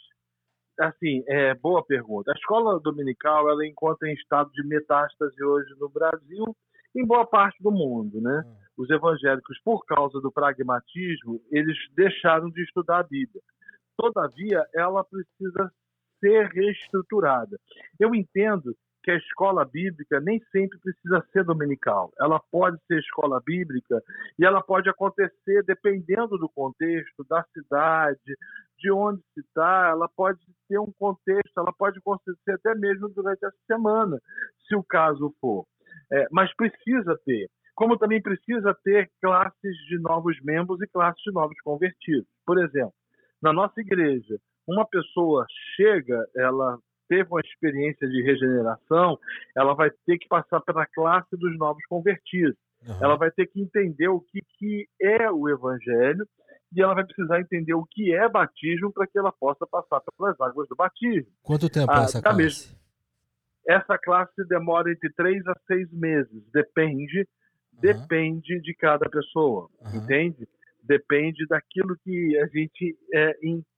Assim, é, boa pergunta. A escola dominical ela encontra em estado de metástase hoje no Brasil, em boa parte do mundo, né? Hum. Os evangélicos, por causa do pragmatismo, eles deixaram de estudar a Bíblia. Todavia, ela precisa ser reestruturada. Eu entendo que a escola bíblica nem sempre precisa ser dominical. Ela pode ser escola bíblica e ela pode acontecer dependendo do contexto, da cidade, de onde se está. Ela pode ter um contexto, ela pode acontecer até mesmo durante a semana, se o caso for. É, mas precisa ter. Como também precisa ter classes de novos membros e classes de novos convertidos. Por exemplo, na nossa igreja, uma pessoa chega, ela teve uma experiência de regeneração, ela vai ter que passar pela classe dos novos convertidos. Uhum. Ela vai ter que entender o que, que é o evangelho e ela vai precisar entender o que é batismo para que ela possa passar pelas águas do batismo. Quanto tempo é ah, essa classe? Mesmo. Essa classe demora entre três a seis meses, depende, uhum. depende de cada pessoa, uhum. entende? Depende daquilo que a gente é,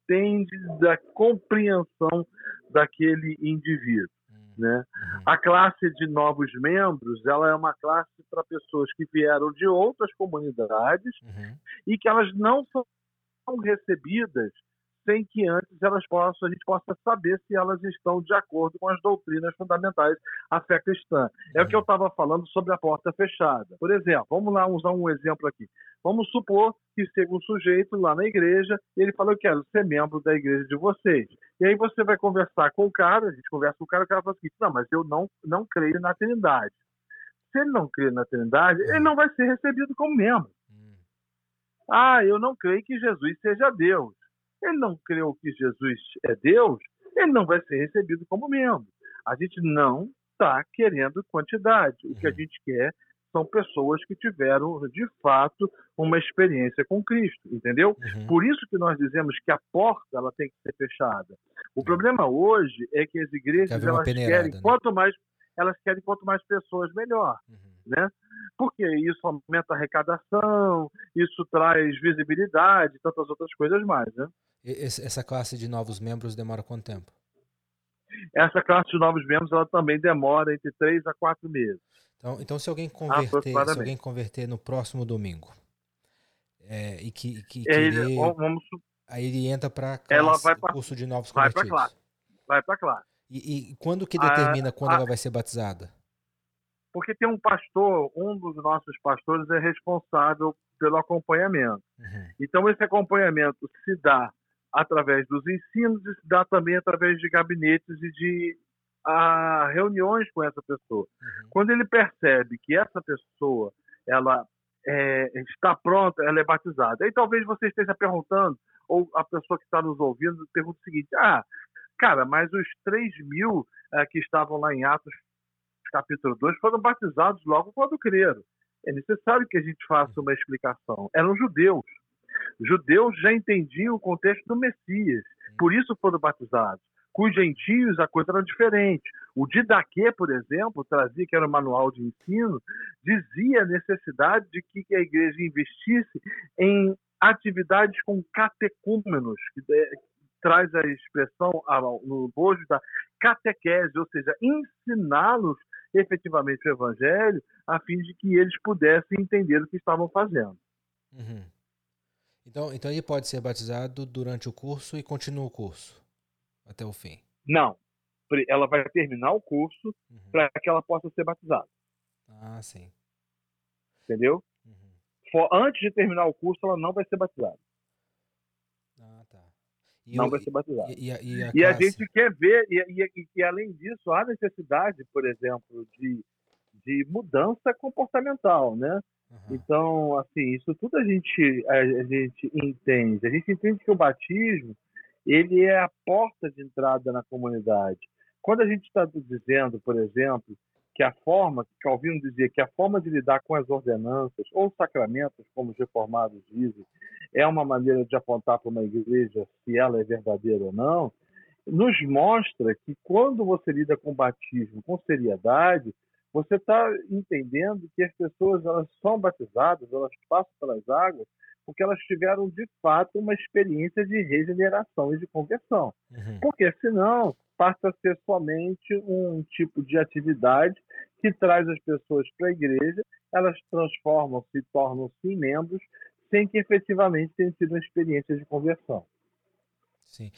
entende da compreensão daquele indivíduo. Hum. Né? Uhum. A classe de novos membros, ela é uma classe para pessoas que vieram de outras comunidades uhum. e que elas não são recebidas sem que antes elas possam, a gente possa saber se elas estão de acordo com as doutrinas fundamentais da fé cristã. É o que eu estava falando sobre a porta fechada. Por exemplo, vamos lá usar um exemplo aqui. Vamos supor que chega um sujeito lá na igreja e ele fala, eu quero ser membro da igreja de vocês. E aí você vai conversar com o cara, a gente conversa com o cara, o cara fala assim, não, mas eu não, não creio na Trindade. Se ele não crê na Trindade, ele não vai ser recebido como membro. Hum. Ah, eu não creio que Jesus seja Deus ele não creu que Jesus é Deus, ele não vai ser recebido como membro. A gente não está querendo quantidade. O que a uhum. gente quer são pessoas que tiveram, de fato, uma experiência com Cristo, entendeu? Uhum. Por isso que nós dizemos que a porta ela tem que ser fechada. O problema hoje é que as igrejas elas querem né? quanto mais elas querem quanto mais pessoas melhor, uhum. né? Porque isso aumenta a arrecadação, isso traz visibilidade, tantas outras coisas mais, né? Essa classe de novos membros demora quanto tempo? Essa classe de novos membros ela também demora entre três a quatro meses. Então, então se alguém converter, se alguém converter no próximo domingo é, e que, que ele, querer, vamos, aí ele entra para o curso de novos vai convertidos. Vai para classe. Vai para classe. E, e, quando que determina a, quando a, ela vai ser batizada? Porque tem um pastor, um dos nossos pastores é responsável pelo acompanhamento. Uhum. Então esse acompanhamento se dá através dos ensinos e se dá também através de gabinetes e de a, reuniões com essa pessoa. Uhum. Quando ele percebe que essa pessoa ela é, está pronta, ela é batizada. Aí talvez você esteja perguntando, ou a pessoa que está nos ouvindo pergunta o seguinte: ah, cara, mas os 3 mil é, que estavam lá em Atos capítulo 2 foram batizados logo quando creram. É necessário que a gente faça uma explicação. Eram judeus judeus já entendiam o contexto do Messias, por isso foram batizados. Com os gentios a coisa era diferente. O Didaquê, por exemplo, trazia, que era um manual de ensino, dizia a necessidade de que a igreja investisse em atividades com catecúmenos, que traz a expressão no bojo da catequese, ou seja, ensiná-los efetivamente o evangelho, a fim de que eles pudessem entender o que estavam fazendo. Uhum. Então, então ele pode ser batizado durante o curso e continua o curso até o fim? Não. Ela vai terminar o curso uhum. para que ela possa ser batizada. Ah, sim. Entendeu? Uhum. For, antes de terminar o curso, ela não vai ser batizada. Ah, tá. E não eu, vai ser batizada. E, e, a, e, a, e a, gente quer ver, e, e, além disso, há necessidade, por exemplo, de, de mudança comportamental, né? Uhum. Então, assim, isso tudo a gente, a, a, gente entende. A gente entende que o batismo ele é a porta de entrada na comunidade. Quando a gente está dizendo, por exemplo, que a forma, que Calvino dizia que a forma de lidar com as ordenanças ou sacramentos, como os reformados dizem, é uma maneira de apontar para uma igreja se ela é verdadeira ou não, nos mostra que quando você lida com batismo com seriedade, você está entendendo que as pessoas elas são batizadas, elas passam pelas águas, porque elas tiveram de fato uma experiência de regeneração e de conversão. Uhum. Porque senão passa a ser somente um tipo de atividade que traz as pessoas para a igreja, elas transformam-se, tornam-se membros, sem que efetivamente tenham tido uma experiência de conversão. Sim.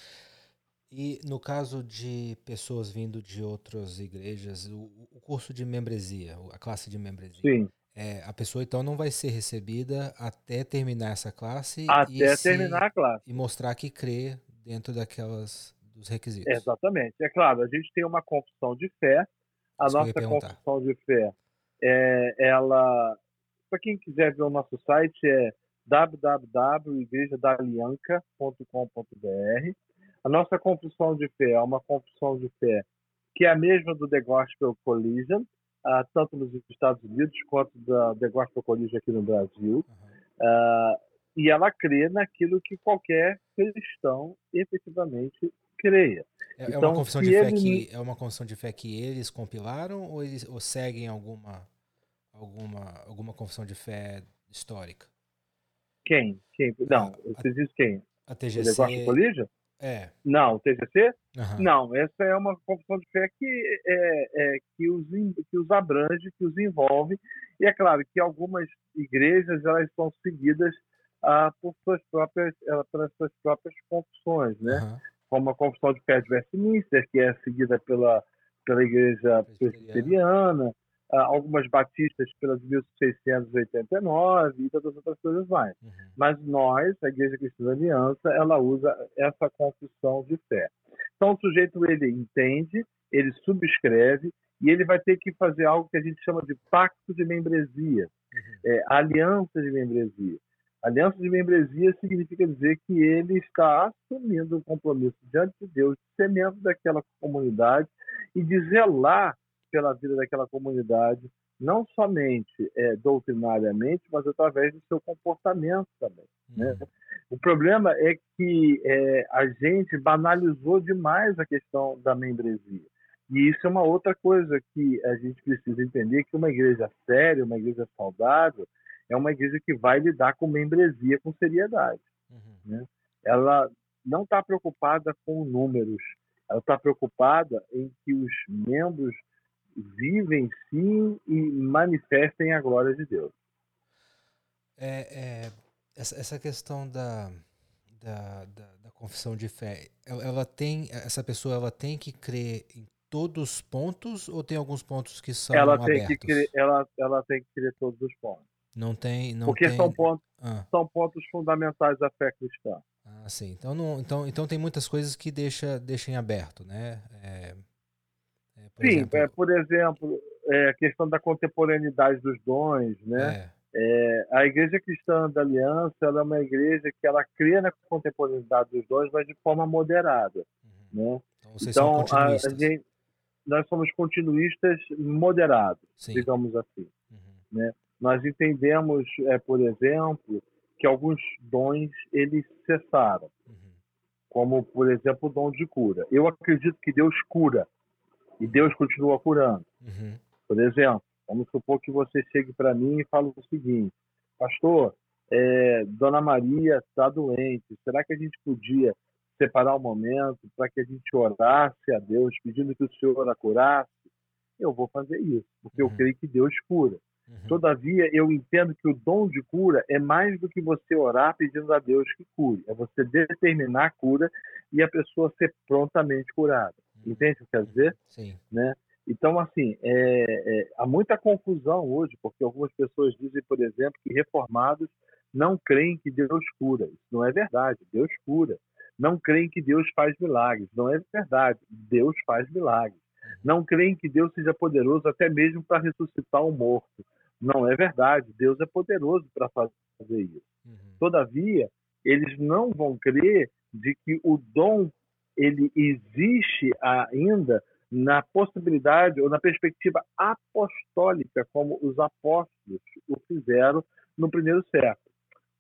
E no caso de pessoas vindo de outras igrejas, o, o curso de membresia, a classe de membresia, Sim. É, a pessoa então não vai ser recebida até terminar essa classe até terminar a classe e mostrar que crê dentro daquelas dos requisitos. Exatamente. É claro, a gente tem uma confissão de fé. A Isso nossa confissão de fé, é, ela, para quem quiser ver o nosso site é www.igrejadalianca.com.br a nossa confissão de fé é uma confissão de fé que é a mesma do The Gospel Collision, uh, tanto nos Estados Unidos quanto da The Gospel Collision aqui no Brasil. Uhum. Uh, e ela crê naquilo que qualquer cristão efetivamente creia. É, então, é uma então, confissão de fé ele... que é uma confissão de fé que eles compilaram ou eles ou seguem alguma alguma alguma confissão de fé histórica? Quem? Quem? Não, você diz quem? A TGC. O negócio colígio? É. Não, o TGC? Uhum. Não, essa é uma confissão de fé que, é, é, que, os, que os abrange, que os envolve. E é claro que algumas igrejas elas são seguidas ah, por suas próprias, ah, pelas suas próprias confissões, né? Uhum. Como a confissão de fé de Westminster, que é seguida pela, pela igreja presbiteriana, algumas batistas pelas 1689 e todas as outras coisas mais. Uhum. Mas nós, a Igreja Cristã da Aliança, ela usa essa confissão de fé. Então o sujeito ele entende, ele subscreve e ele vai ter que fazer algo que a gente chama de pacto de membresia, uhum. é, aliança de membresia. Aliança de membresia significa dizer que ele está assumindo um compromisso diante de Deus de ser membro daquela comunidade e de zelar pela vida daquela comunidade, não somente é, doutrinariamente, mas através do seu comportamento também. Né? Uhum. O problema é que é, a gente banalizou demais a questão da membresia. E isso é uma outra coisa que a gente precisa entender, que uma igreja séria, uma igreja saudável, é uma igreja que vai lidar com membresia com seriedade. Uhum. Né? Ela não está preocupada com números, ela está preocupada em que os membros vivem sim e manifestem a glória de Deus. É, é essa, essa questão da, da, da, da, confissão de fé, ela, ela, tem essa pessoa ela tem que crer em todos os pontos ou tem alguns pontos que são ela tem abertos? Que crer, ela, ela tem que crer todos os pontos. Não tem, não Porque tem... são pontos, ah. são pontos fundamentais da fé cristã. Ah, sim. Então, não, então, então tem muitas coisas que deixa, deixam em aberto, né? É, por Sim, exemplo... é, por exemplo, é, a questão da contemporaneidade dos dons, né? É. É, a Igreja Cristã da Aliança ela é uma igreja que ela crê na contemporaneidade dos dons, mas de forma moderada. Uhum. Né? Então, então a, a gente, nós somos continuistas moderados, Sim. digamos assim. Uhum. Né? Nós entendemos, é, por exemplo, que alguns dons eles cessaram, uhum. como, por exemplo, o dom de cura. Eu acredito que Deus cura, e Deus continua curando. Uhum. Por exemplo, vamos supor que você chegue para mim e fale o seguinte: Pastor, é, Dona Maria está doente, será que a gente podia separar um momento para que a gente orasse a Deus, pedindo que o Senhor a curasse? Eu vou fazer isso, porque uhum. eu creio que Deus cura. Uhum. Todavia, eu entendo que o dom de cura é mais do que você orar pedindo a Deus que cure. É você determinar a cura e a pessoa ser prontamente curada. Entende o que quer dizer? Sim. Né? Então, assim, é, é, há muita confusão hoje, porque algumas pessoas dizem, por exemplo, que reformados não creem que Deus cura. Isso não é verdade. Deus cura. Não creem que Deus faz milagres. Não é verdade. Deus faz milagres. Não creem que Deus seja poderoso até mesmo para ressuscitar um morto. Não é verdade. Deus é poderoso para fazer isso. Uhum. Todavia, eles não vão crer de que o dom ele existe ainda na possibilidade ou na perspectiva apostólica, como os apóstolos o fizeram no primeiro século,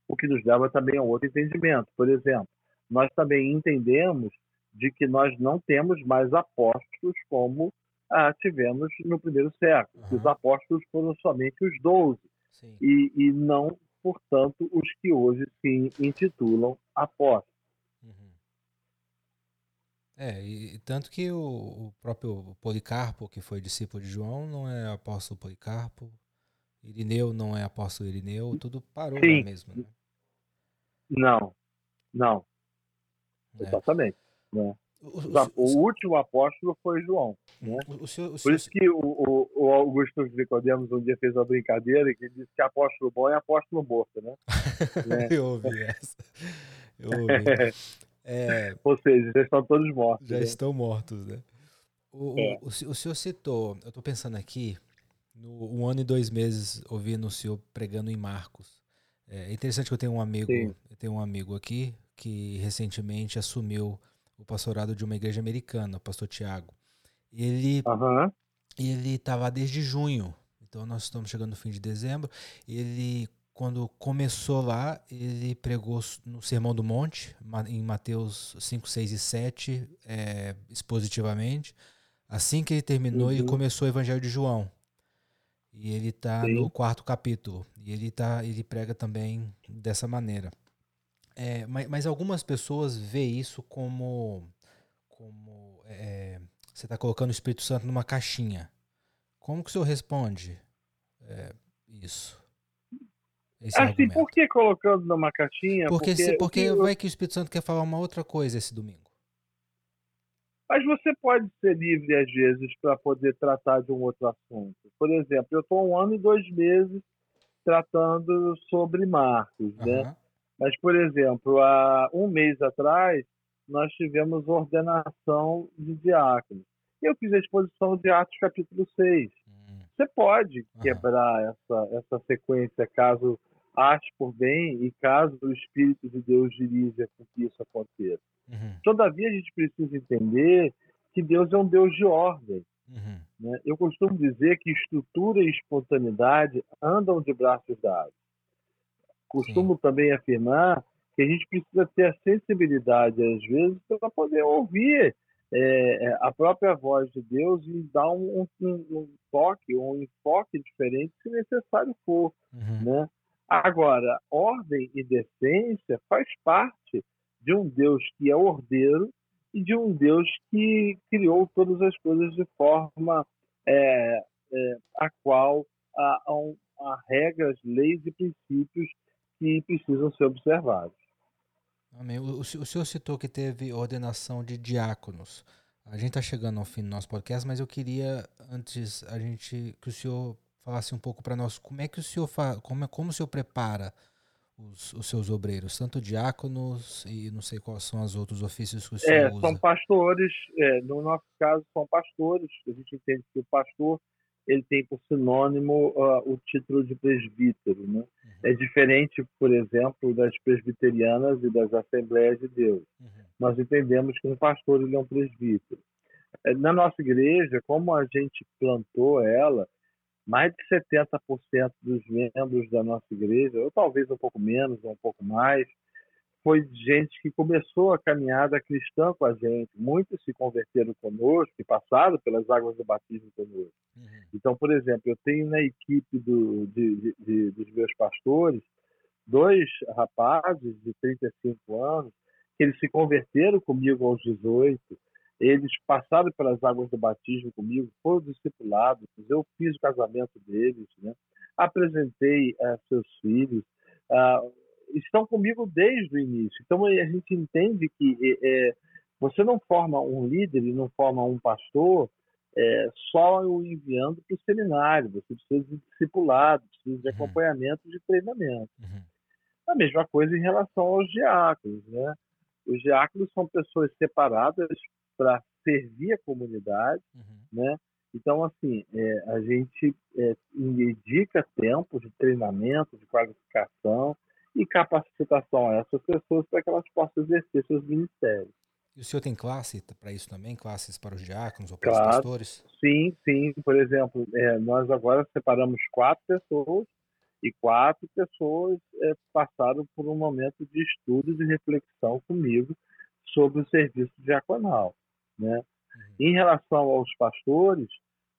o que nos leva também a outro entendimento. Por exemplo, nós também entendemos de que nós não temos mais apóstolos como ah, tivemos no primeiro século. Uhum. Os apóstolos foram somente os doze e, e não, portanto, os que hoje se intitulam apóstolos. É, e tanto que o, o, próprio Policarpo, que foi discípulo de João, não é apóstolo Policarpo, Irineu não é apóstolo Irineu, tudo parou Sim. lá mesmo. Né? Não, não. É. Exatamente. Né? O, o, o, último apóstolo foi João. Né? Senhor, Por isso que o, o, Augusto Nicodemos um dia fez uma brincadeira que disse que apóstolo bom é apóstolo morto, né? né? Eu ouvi essa. Eu ouvi. É, Ou seja, já estão todos mortos. Já né? estão mortos, né? O, é. o, o, senhor citou, eu estou pensando aqui, no um ano e dois meses ouvindo o senhor pregando em Marcos. É interessante que eu tenho um amigo, eu tenho um amigo aqui que recentemente assumiu o pastorado de uma igreja americana, o pastor Tiago. Ele uhum. ele estava desde junho, então nós estamos chegando no fim de dezembro. Ele quando começou lá, ele pregou no Sermão do Monte, em Mateus 5, 6 e 7, é, expositivamente. Assim que ele terminou, uhum. ele começou o Evangelho de João. E ele está no quarto capítulo. E ele, tá, ele prega também dessa maneira. É, mas, mas, algumas pessoas veem isso como, como é, você está colocando o Espírito Santo numa caixinha. Como que o senhor responde é, isso? Esse assim, argumento? por que colocando numa caixinha? Porque, porque, porque que vai que o Espírito Santo quer falar uma outra coisa esse domingo. Mas você pode ser livre, às vezes, para poder tratar de um outro assunto. Por exemplo, eu estou um ano e dois meses tratando sobre Marcos, uhum. né? Mas, por exemplo, há um mês atrás, nós tivemos ordenação de diáconos. Eu fiz a exposição de Atos capítulo 6. Uhum. Você pode quebrar uhum. essa, essa sequência caso ache por bem e caso o Espírito de Deus dirija com que isso aconteça. Uhum. Todavia, a gente precisa entender que Deus é um Deus de ordem. Uhum. Né? Eu costumo dizer que estrutura e espontaneidade andam de braços dados. Costumo Sim. também afirmar que a gente precisa ter a sensibilidade, às vezes, para poder ouvir é, é, a própria voz de Deus e dar um, um, um toque, um enfoque diferente, se necessário for. Uhum. Né? Agora, ordem e decência faz parte de um Deus que é ordeiro e de um Deus que criou todas as coisas de forma é, é, a qual há, há, regras, leis e princípios que precisam ser observados. Amém. O, o, senhor citou que teve ordenação de diáconos. A gente está chegando ao fim do nosso podcast, mas eu queria antes a gente que o senhor falasse um pouco para nós como é que o senhor fa, como é como o senhor prepara os, os, seus obreiros, tanto diáconos e não sei quais são os outros ofícios que o senhor é, usa. São pastores, é, no nosso caso são pastores, a gente entende que o pastor ele tem por sinônimo uh, o título de presbítero. Né? Uhum. É diferente, por exemplo, das presbiterianas e das Assembleias de Deus. Uhum. Nós entendemos que um pastor ele é um presbítero. É, na nossa igreja, como a gente plantou ela, mais de 70% dos membros da nossa igreja, ou talvez um pouco menos, ou um pouco mais, foi gente que começou a caminhada cristã com a gente. Muitos se converteram conosco e passaram pelas águas do batismo conosco. Uhum. Então, por exemplo, eu tenho na equipe do, de, de, dos meus pastores dois rapazes de 35 anos que eles se converteram comigo aos 18 eles passaram pelas águas do batismo comigo, foram discipulados, eu fiz o casamento deles, né? apresentei uh, seus filhos, uh, estão comigo desde o início. Então a gente entende que é, você não forma um líder e não forma um pastor é, só o enviando para o seminário, você precisa de discipulado, precisa de uhum. acompanhamento, de treinamento. Uhum. A mesma coisa em relação aos diáconos. Né? Os diáconos são pessoas separadas para servir a comunidade, uhum. né? Então, assim, é, a gente é, dedica tempo de treinamento, de qualificação e capacitação a essas pessoas para que elas possam exercer seus ministérios. E o senhor tem classe para isso também? Classes para os diáconos ou para claro, os pastores? Sim, sim. Por exemplo, é, nós agora separamos quatro pessoas e quatro pessoas é, passaram por um momento de estudo e de reflexão comigo sobre o serviço diaconal. Né? Uhum. Em relação aos pastores,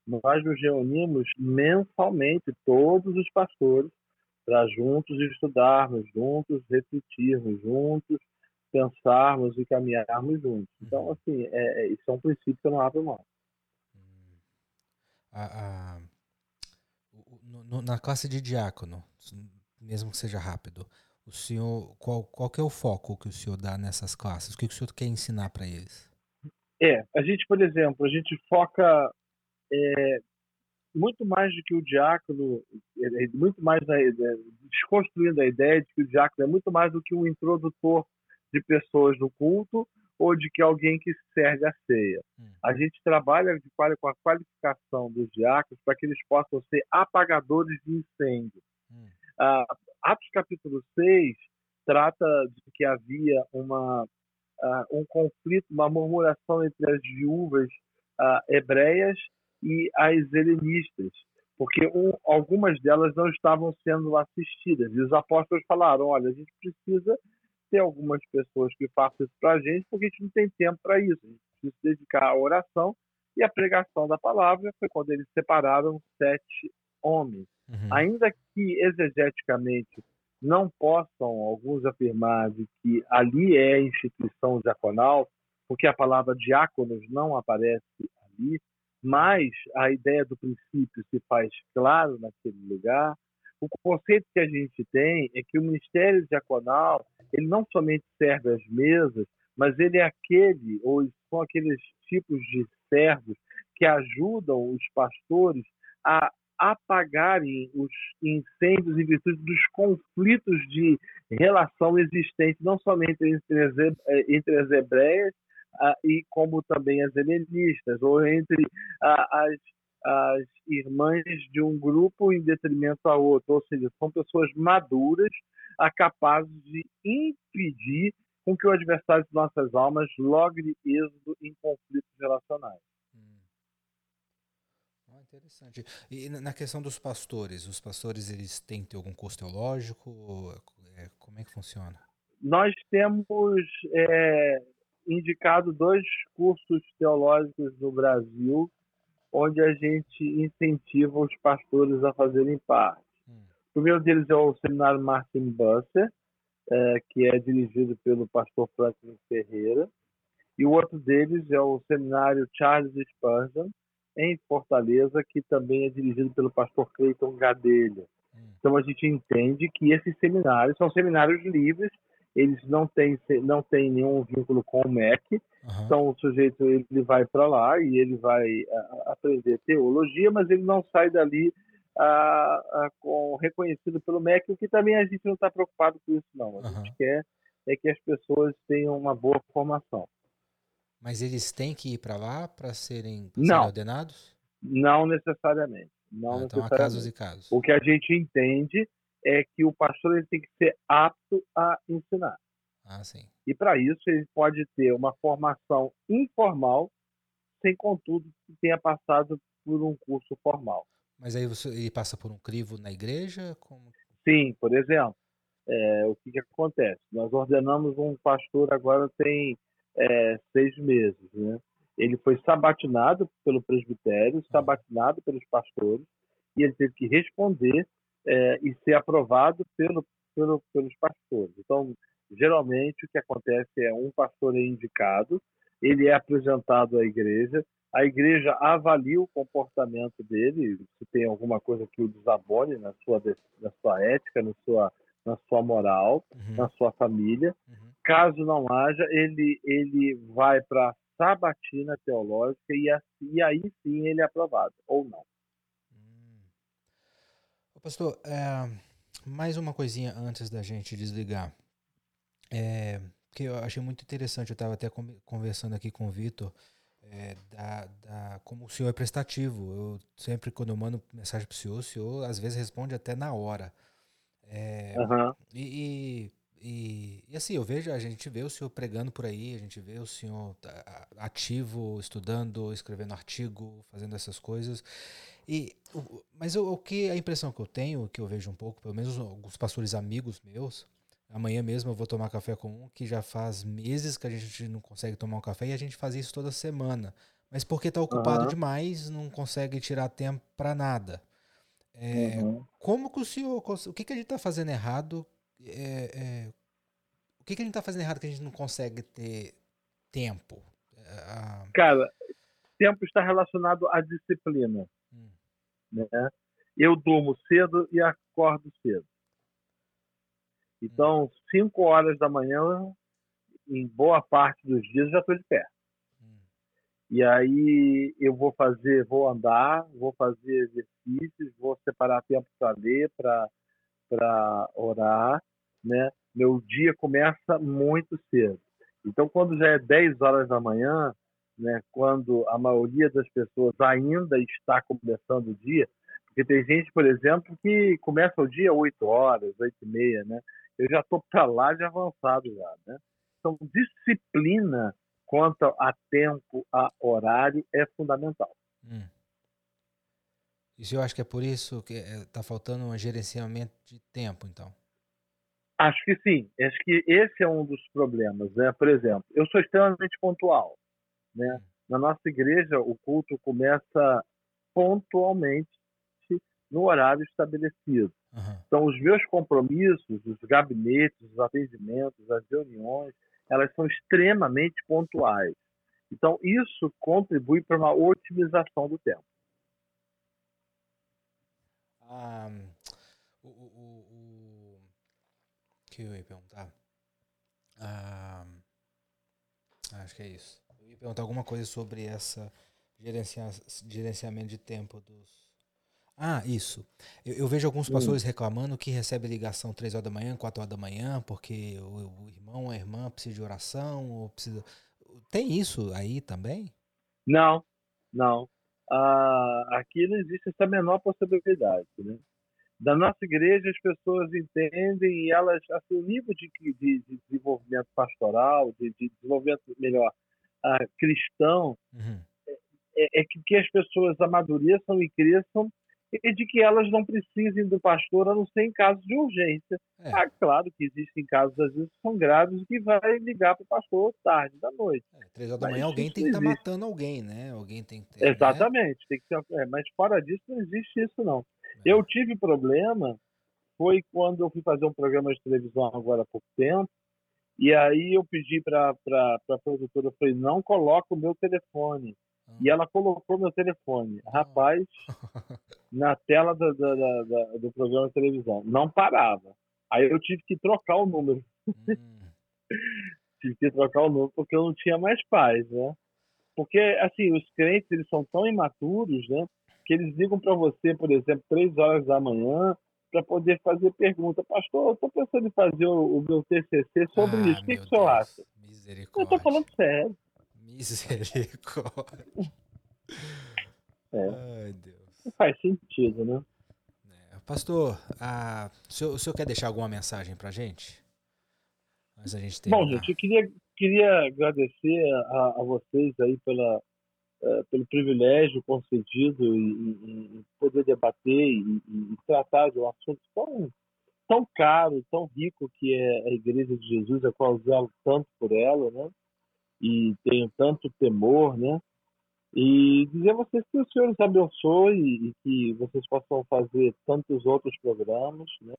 nós nos reunimos mensalmente, todos os pastores, para juntos estudarmos, juntos refletirmos, juntos pensarmos e caminharmos juntos. Então, uhum. assim, é, é, isso é um princípio que eu não abro mão. Hum. A, a, no, na classe de diácono, mesmo que seja rápido, o senhor, qual, qual que é o foco que o senhor dá nessas classes? O que o senhor quer ensinar para eles? É, a gente, por exemplo, a gente foca é, muito mais do que o diácono, é, é muito mais na, é, desconstruindo a ideia de que o diácono é muito mais do que um introdutor de pessoas no culto ou de que alguém que serve a ceia. Hum. A gente trabalha de, com a qualificação dos diáconos para que eles possam ser apagadores de incêndio. Hum. Ah, Atos capítulo 6 trata de que havia uma uh, um conflito, uma murmuração entre as viúvas uh, hebreias e as helenistas. porque um, algumas delas não estavam sendo assistidas. E os apóstolos falaram: olha, a gente precisa ter algumas pessoas que façam isso para a gente, porque a gente não tem tempo para isso. A gente precisa se dedicar à oração e à pregação da palavra. Foi quando eles separaram sete homens. Uhum. Ainda que exegeticamente não possam alguns afirmar de que ali é a instituição diaconal, porque a palavra diáconos não aparece ali, mas a ideia do princípio se faz claro naquele lugar. O conceito que a gente tem é que o ministério diaconal ele não somente serve às mesas, mas ele é aquele, ou são aqueles tipos de servos que ajudam os pastores a apagarem os incêndios em virtude dos conflitos de relação existentes, não somente entre as, eh, entre as hebreias ah, e como também as helenistas, ou entre ah, as, as irmãs de um grupo em detrimento a outro, ou seja, são pessoas maduras, ah, capazes de impedir com que o adversário de nossas almas logre êxodo em conflitos relacionais. Interessante. E na questão dos pastores, os pastores eles têm ter algum curso teológico? É, como é que funciona? Nós temos é, indicado dois cursos teológicos no Brasil, onde a gente incentiva os pastores a fazerem parte. Hum. O primeiro deles é o seminário Martin Busser, é, que é dirigido pelo pastor Franklin Ferreira, e o outro deles é o seminário Charles Spurgeon, em Fortaleza, que também é dirigido pelo pastor Cleiton Gadelha. Hum. Então a gente entende que esses seminários são seminários livres, eles não têm, não têm nenhum vínculo com o MEC, uhum. então o sujeito ele vai para lá e ele vai a, aprender teologia, mas ele não sai dali a, a, com, reconhecido pelo MEC, o que também a gente não está preocupado com isso não. A uhum. gente quer é que as pessoas tenham uma boa formação. Mas eles têm que ir para lá para serem, serem ordenados? Não necessariamente. Não ah, então necessariamente. há casos e casos. O que a gente entende é que o pastor ele tem que ser apto a ensinar. Ah, sim. E para isso ele pode ter uma formação informal, sem contudo que tenha passado por um curso formal. Mas aí você, ele passa por um crivo na igreja? Como... Sim, por exemplo. É, o que, que acontece? Nós ordenamos um pastor agora tem é, seis meses. Né? Ele foi sabatinado pelo presbitério, sabatinado pelos pastores, e ele teve que responder é, e ser aprovado pelo, pelo, pelos pastores. Então, geralmente, o que acontece é um pastor é indicado, ele é apresentado à igreja, a igreja avalia o comportamento dele, se tem alguma coisa que o desabone na sua, na sua ética, na sua, na sua moral, uhum. na sua família. Uhum. Caso não haja, ele, ele vai para a sabatina teológica e, assim, e, aí sim ele é aprovado, ou não. Hum. Pastor, é, mais uma coisinha antes da gente desligar. É, que eu achei muito interessante, eu estava até conversando aqui com o Vitor, é, da, da, como o senhor é prestativo. Eu sempre, quando eu mando mensagem para o senhor, o senhor às vezes responde até na hora. É, uhum. e, e e, e, assim, eu vejo, a gente vê o senhor pregando por aí, a gente vê o senhor tá, ativo, estudando, escrevendo artigo, fazendo essas coisas. E, mas o, o que a impressão que eu tenho, que eu vejo um pouco, pelo menos alguns pastores amigos meus, amanhã mesmo eu vou tomar café com um que já faz meses que a gente não consegue tomar um café e a gente faz isso toda semana. Mas porque está ocupado uhum. demais, não consegue tirar tempo para nada. É, uhum. Como que o senhor, o que, que a gente está fazendo errado é, é, o que, que a gente está fazendo errado que a gente não consegue ter tempo? Uh... Cara, tempo está relacionado à disciplina. Hum. Né? Eu durmo cedo e acordo cedo. Então, 5 hum. horas da manhã, em boa parte dos dias, já estou de pé. Hum. E aí eu vou fazer, vou andar, vou fazer exercícios, vou separar tempo para ler, para orar né? Meu dia começa muito cedo. Então, quando já é 10 horas da manhã, né, quando a maioria das pessoas ainda está começando o dia, porque tem gente, por exemplo, que começa o dia 8 horas, 8 e meia, né? Eu já estou para lá de avançado já, né? Então, disciplina quanto a tempo, a horário, é fundamental. Hum. Isso eu acho que é por isso que está é, faltando um gerenciamento de tempo, então. Acho que sim. Acho que esse é um dos problemas, né? Por exemplo, eu sou extremamente pontual, né? Na nossa igreja, o culto começa pontualmente no horário estabelecido. Uhum. Então, os meus compromissos, os gabinetes, os atendimentos, as reuniões, elas são extremamente pontuais. Então, isso contribui para uma otimização do tempo. Ah, o, o, o, que eu ia perguntar? Ah, acho que é isso. Eu ia perguntar alguma coisa sobre essa gerencia, gerenciamento de tempo dos. Ah, isso. Eu, eu vejo alguns pastores hum. reclamando que recebe ligação 3 horas da manhã, 4 horas da manhã, porque o, o irmão, a irmã precisa de oração, ou precisa. Tem isso aí também? Não, não ah, aqui não existe essa menor possibilidade. Né? Da nossa igreja, as pessoas entendem e elas, assim, o nível de, de, de desenvolvimento pastoral, de, de desenvolvimento melhor ah, cristão, uhum. é, é, que, que as pessoas amadureçam e cresçam e de que elas não precisem do pastor, a não ser em casos de urgência. É. Ah, claro que existem casos, às vezes, que são graves, que vai ligar para o pastor tarde da noite. É, três horas da manhã alguém tem que estar tá matando alguém, né? Alguém tem que ter, né? Exatamente. Né? Tem que ter, é, mas fora disso, não existe isso, não. Eu tive problema, foi quando eu fui fazer um programa de televisão agora há pouco tempo, e aí eu pedi para a produtora, eu falei, não coloca o meu telefone. E ela colocou meu telefone. Ah. Rapaz, na tela do, do, do, do, programa de televisão. Não parava. Aí eu tive que trocar o número. Hum. tive que trocar o número porque eu não tinha mais paz, né? Porque, assim, os crentes, eles são tão imaturos, né? Que eles ligam para você, por exemplo, três horas da manhã para poder fazer pergunta. Pastor, eu estou pensando em fazer o, o meu TCC sobre ah, isso. O que, que o senhor acha? Eu estou falando sério. Misericórdia. É. Ai, Deus. Não faz sentido, né? É. Pastor, a... o, senhor, o senhor quer deixar alguma mensagem pra gente? Mas a gente tem Bom, gente, eu queria, queria agradecer a, a vocês aí pela, pelo privilégio concedido em, poder debater e, e, tratar de um assunto tão, tão caro, tão rico que é a Igreja de Jesus, a qual eu zelo tanto por ela, né? e tenho tanto temor, né? E dizer a vocês que o Senhor os abençoe e que vocês possam fazer tantos outros programas, né?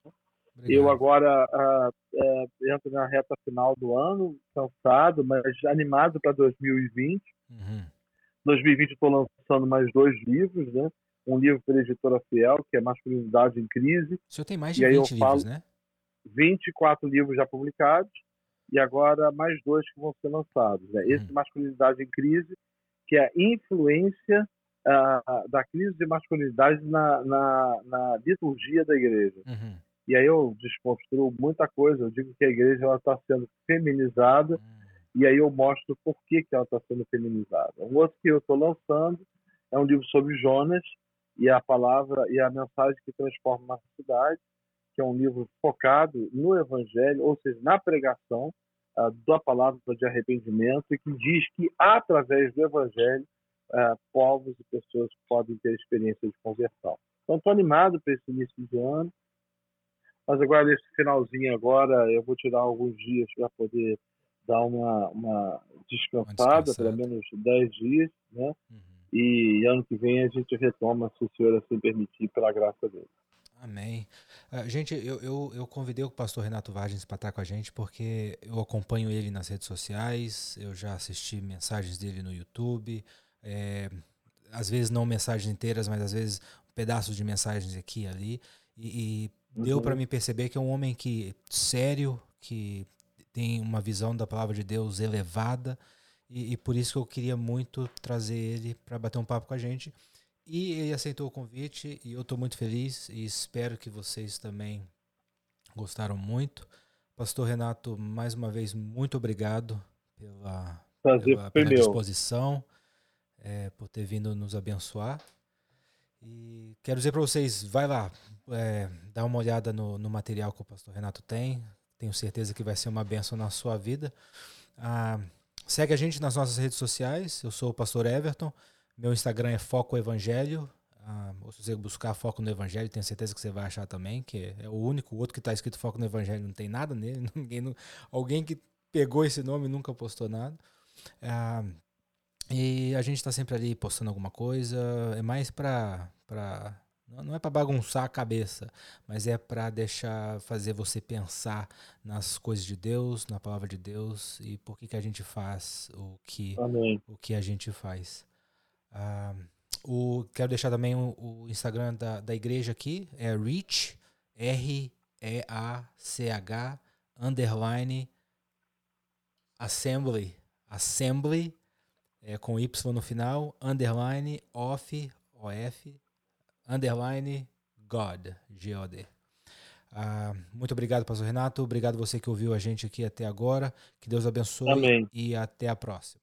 Obrigado. Eu agora uh, entro na reta final do ano, cansado, mas animado para 2020. Uhum. 2020 estou lançando mais dois livros, né? Um livro pela editora Fiel, que é Masculinidade em Crise. O senhor tem mais de 20 livros, né? 24 livros já publicados e agora mais dois que vão ser lançados. Né? Esse uhum. Masculinidade em Crise, que é a influência uh, da crise de masculinidade na, na, na liturgia da igreja. Uhum. E aí eu desconstruo muita coisa, eu digo que a igreja está sendo feminizada, uhum. E aí eu mostro por que, que ela está sendo feminizada. Um outro que eu estou lançando é um livro sobre Jonas, e a palavra e a mensagem que transforma a cidade, que é um livro focado no evangelho, ou seja, na pregação, uh, da palavra de arrependimento e que diz que, através do Evangelho, uh, povos e pessoas podem ter experiência de conversão. Então, estou animado para esse início de ano, mas agora, nesse finalzinho agora, eu vou tirar alguns dias para poder dar uma, uma descansada, pelo menos 10 dias, né? Uhum. E ano que vem a gente retoma, se o Senhor assim permitir, pela graça dele. Amém. Uh, gente, eu, eu, eu, convidei o pastor Renato Vargens para estar com a gente porque eu acompanho ele nas redes sociais, eu já assisti mensagens dele no YouTube, é, às vezes não mensagens inteiras, mas às vezes pedaços de mensagens aqui e ali. E, e uhum. deu para me perceber que é um homem que sério, que tem uma visão da palavra de Deus elevada, e, e por isso que eu queria muito trazer ele para bater um papo com a gente. E ele aceitou o convite e eu estou muito feliz e espero que vocês também gostaram muito. Pastor Renato, mais uma vez, muito obrigado pela, pela, pela disposição, é, por ter vindo nos abençoar. E quero dizer para vocês, vai lá, é, dá uma olhada no, no, material que o pastor Renato tem. Tenho certeza que vai ser uma benção na sua vida. Ah, segue a gente nas nossas redes sociais. Eu sou o pastor Everton. Meu Instagram é Foco Evangelho. Ah, ou se você buscar foco no Evangelho, tenho certeza que você vai achar também, que é o único outro que está escrito foco no Evangelho, não tem nada nele. Ninguém, não, alguém que pegou esse nome nunca postou nada. Ah, e a gente está sempre ali postando alguma coisa. É mais para. Não é para bagunçar a cabeça, mas é para deixar fazer você pensar nas coisas de Deus, na palavra de Deus e por que, que a gente faz o que, o que a gente faz. Ah, o, quero deixar também o, o Instagram da, da igreja aqui, é Reach, R-E-A-C-H, underline, Assembly, Assembly, é, com Y no final, underline, off, O-F, underline, God, G-O-D. Ah, muito obrigado, Pastor Renato. Obrigado você que ouviu a gente aqui até agora. Que Deus abençoe Amém. e até a próxima.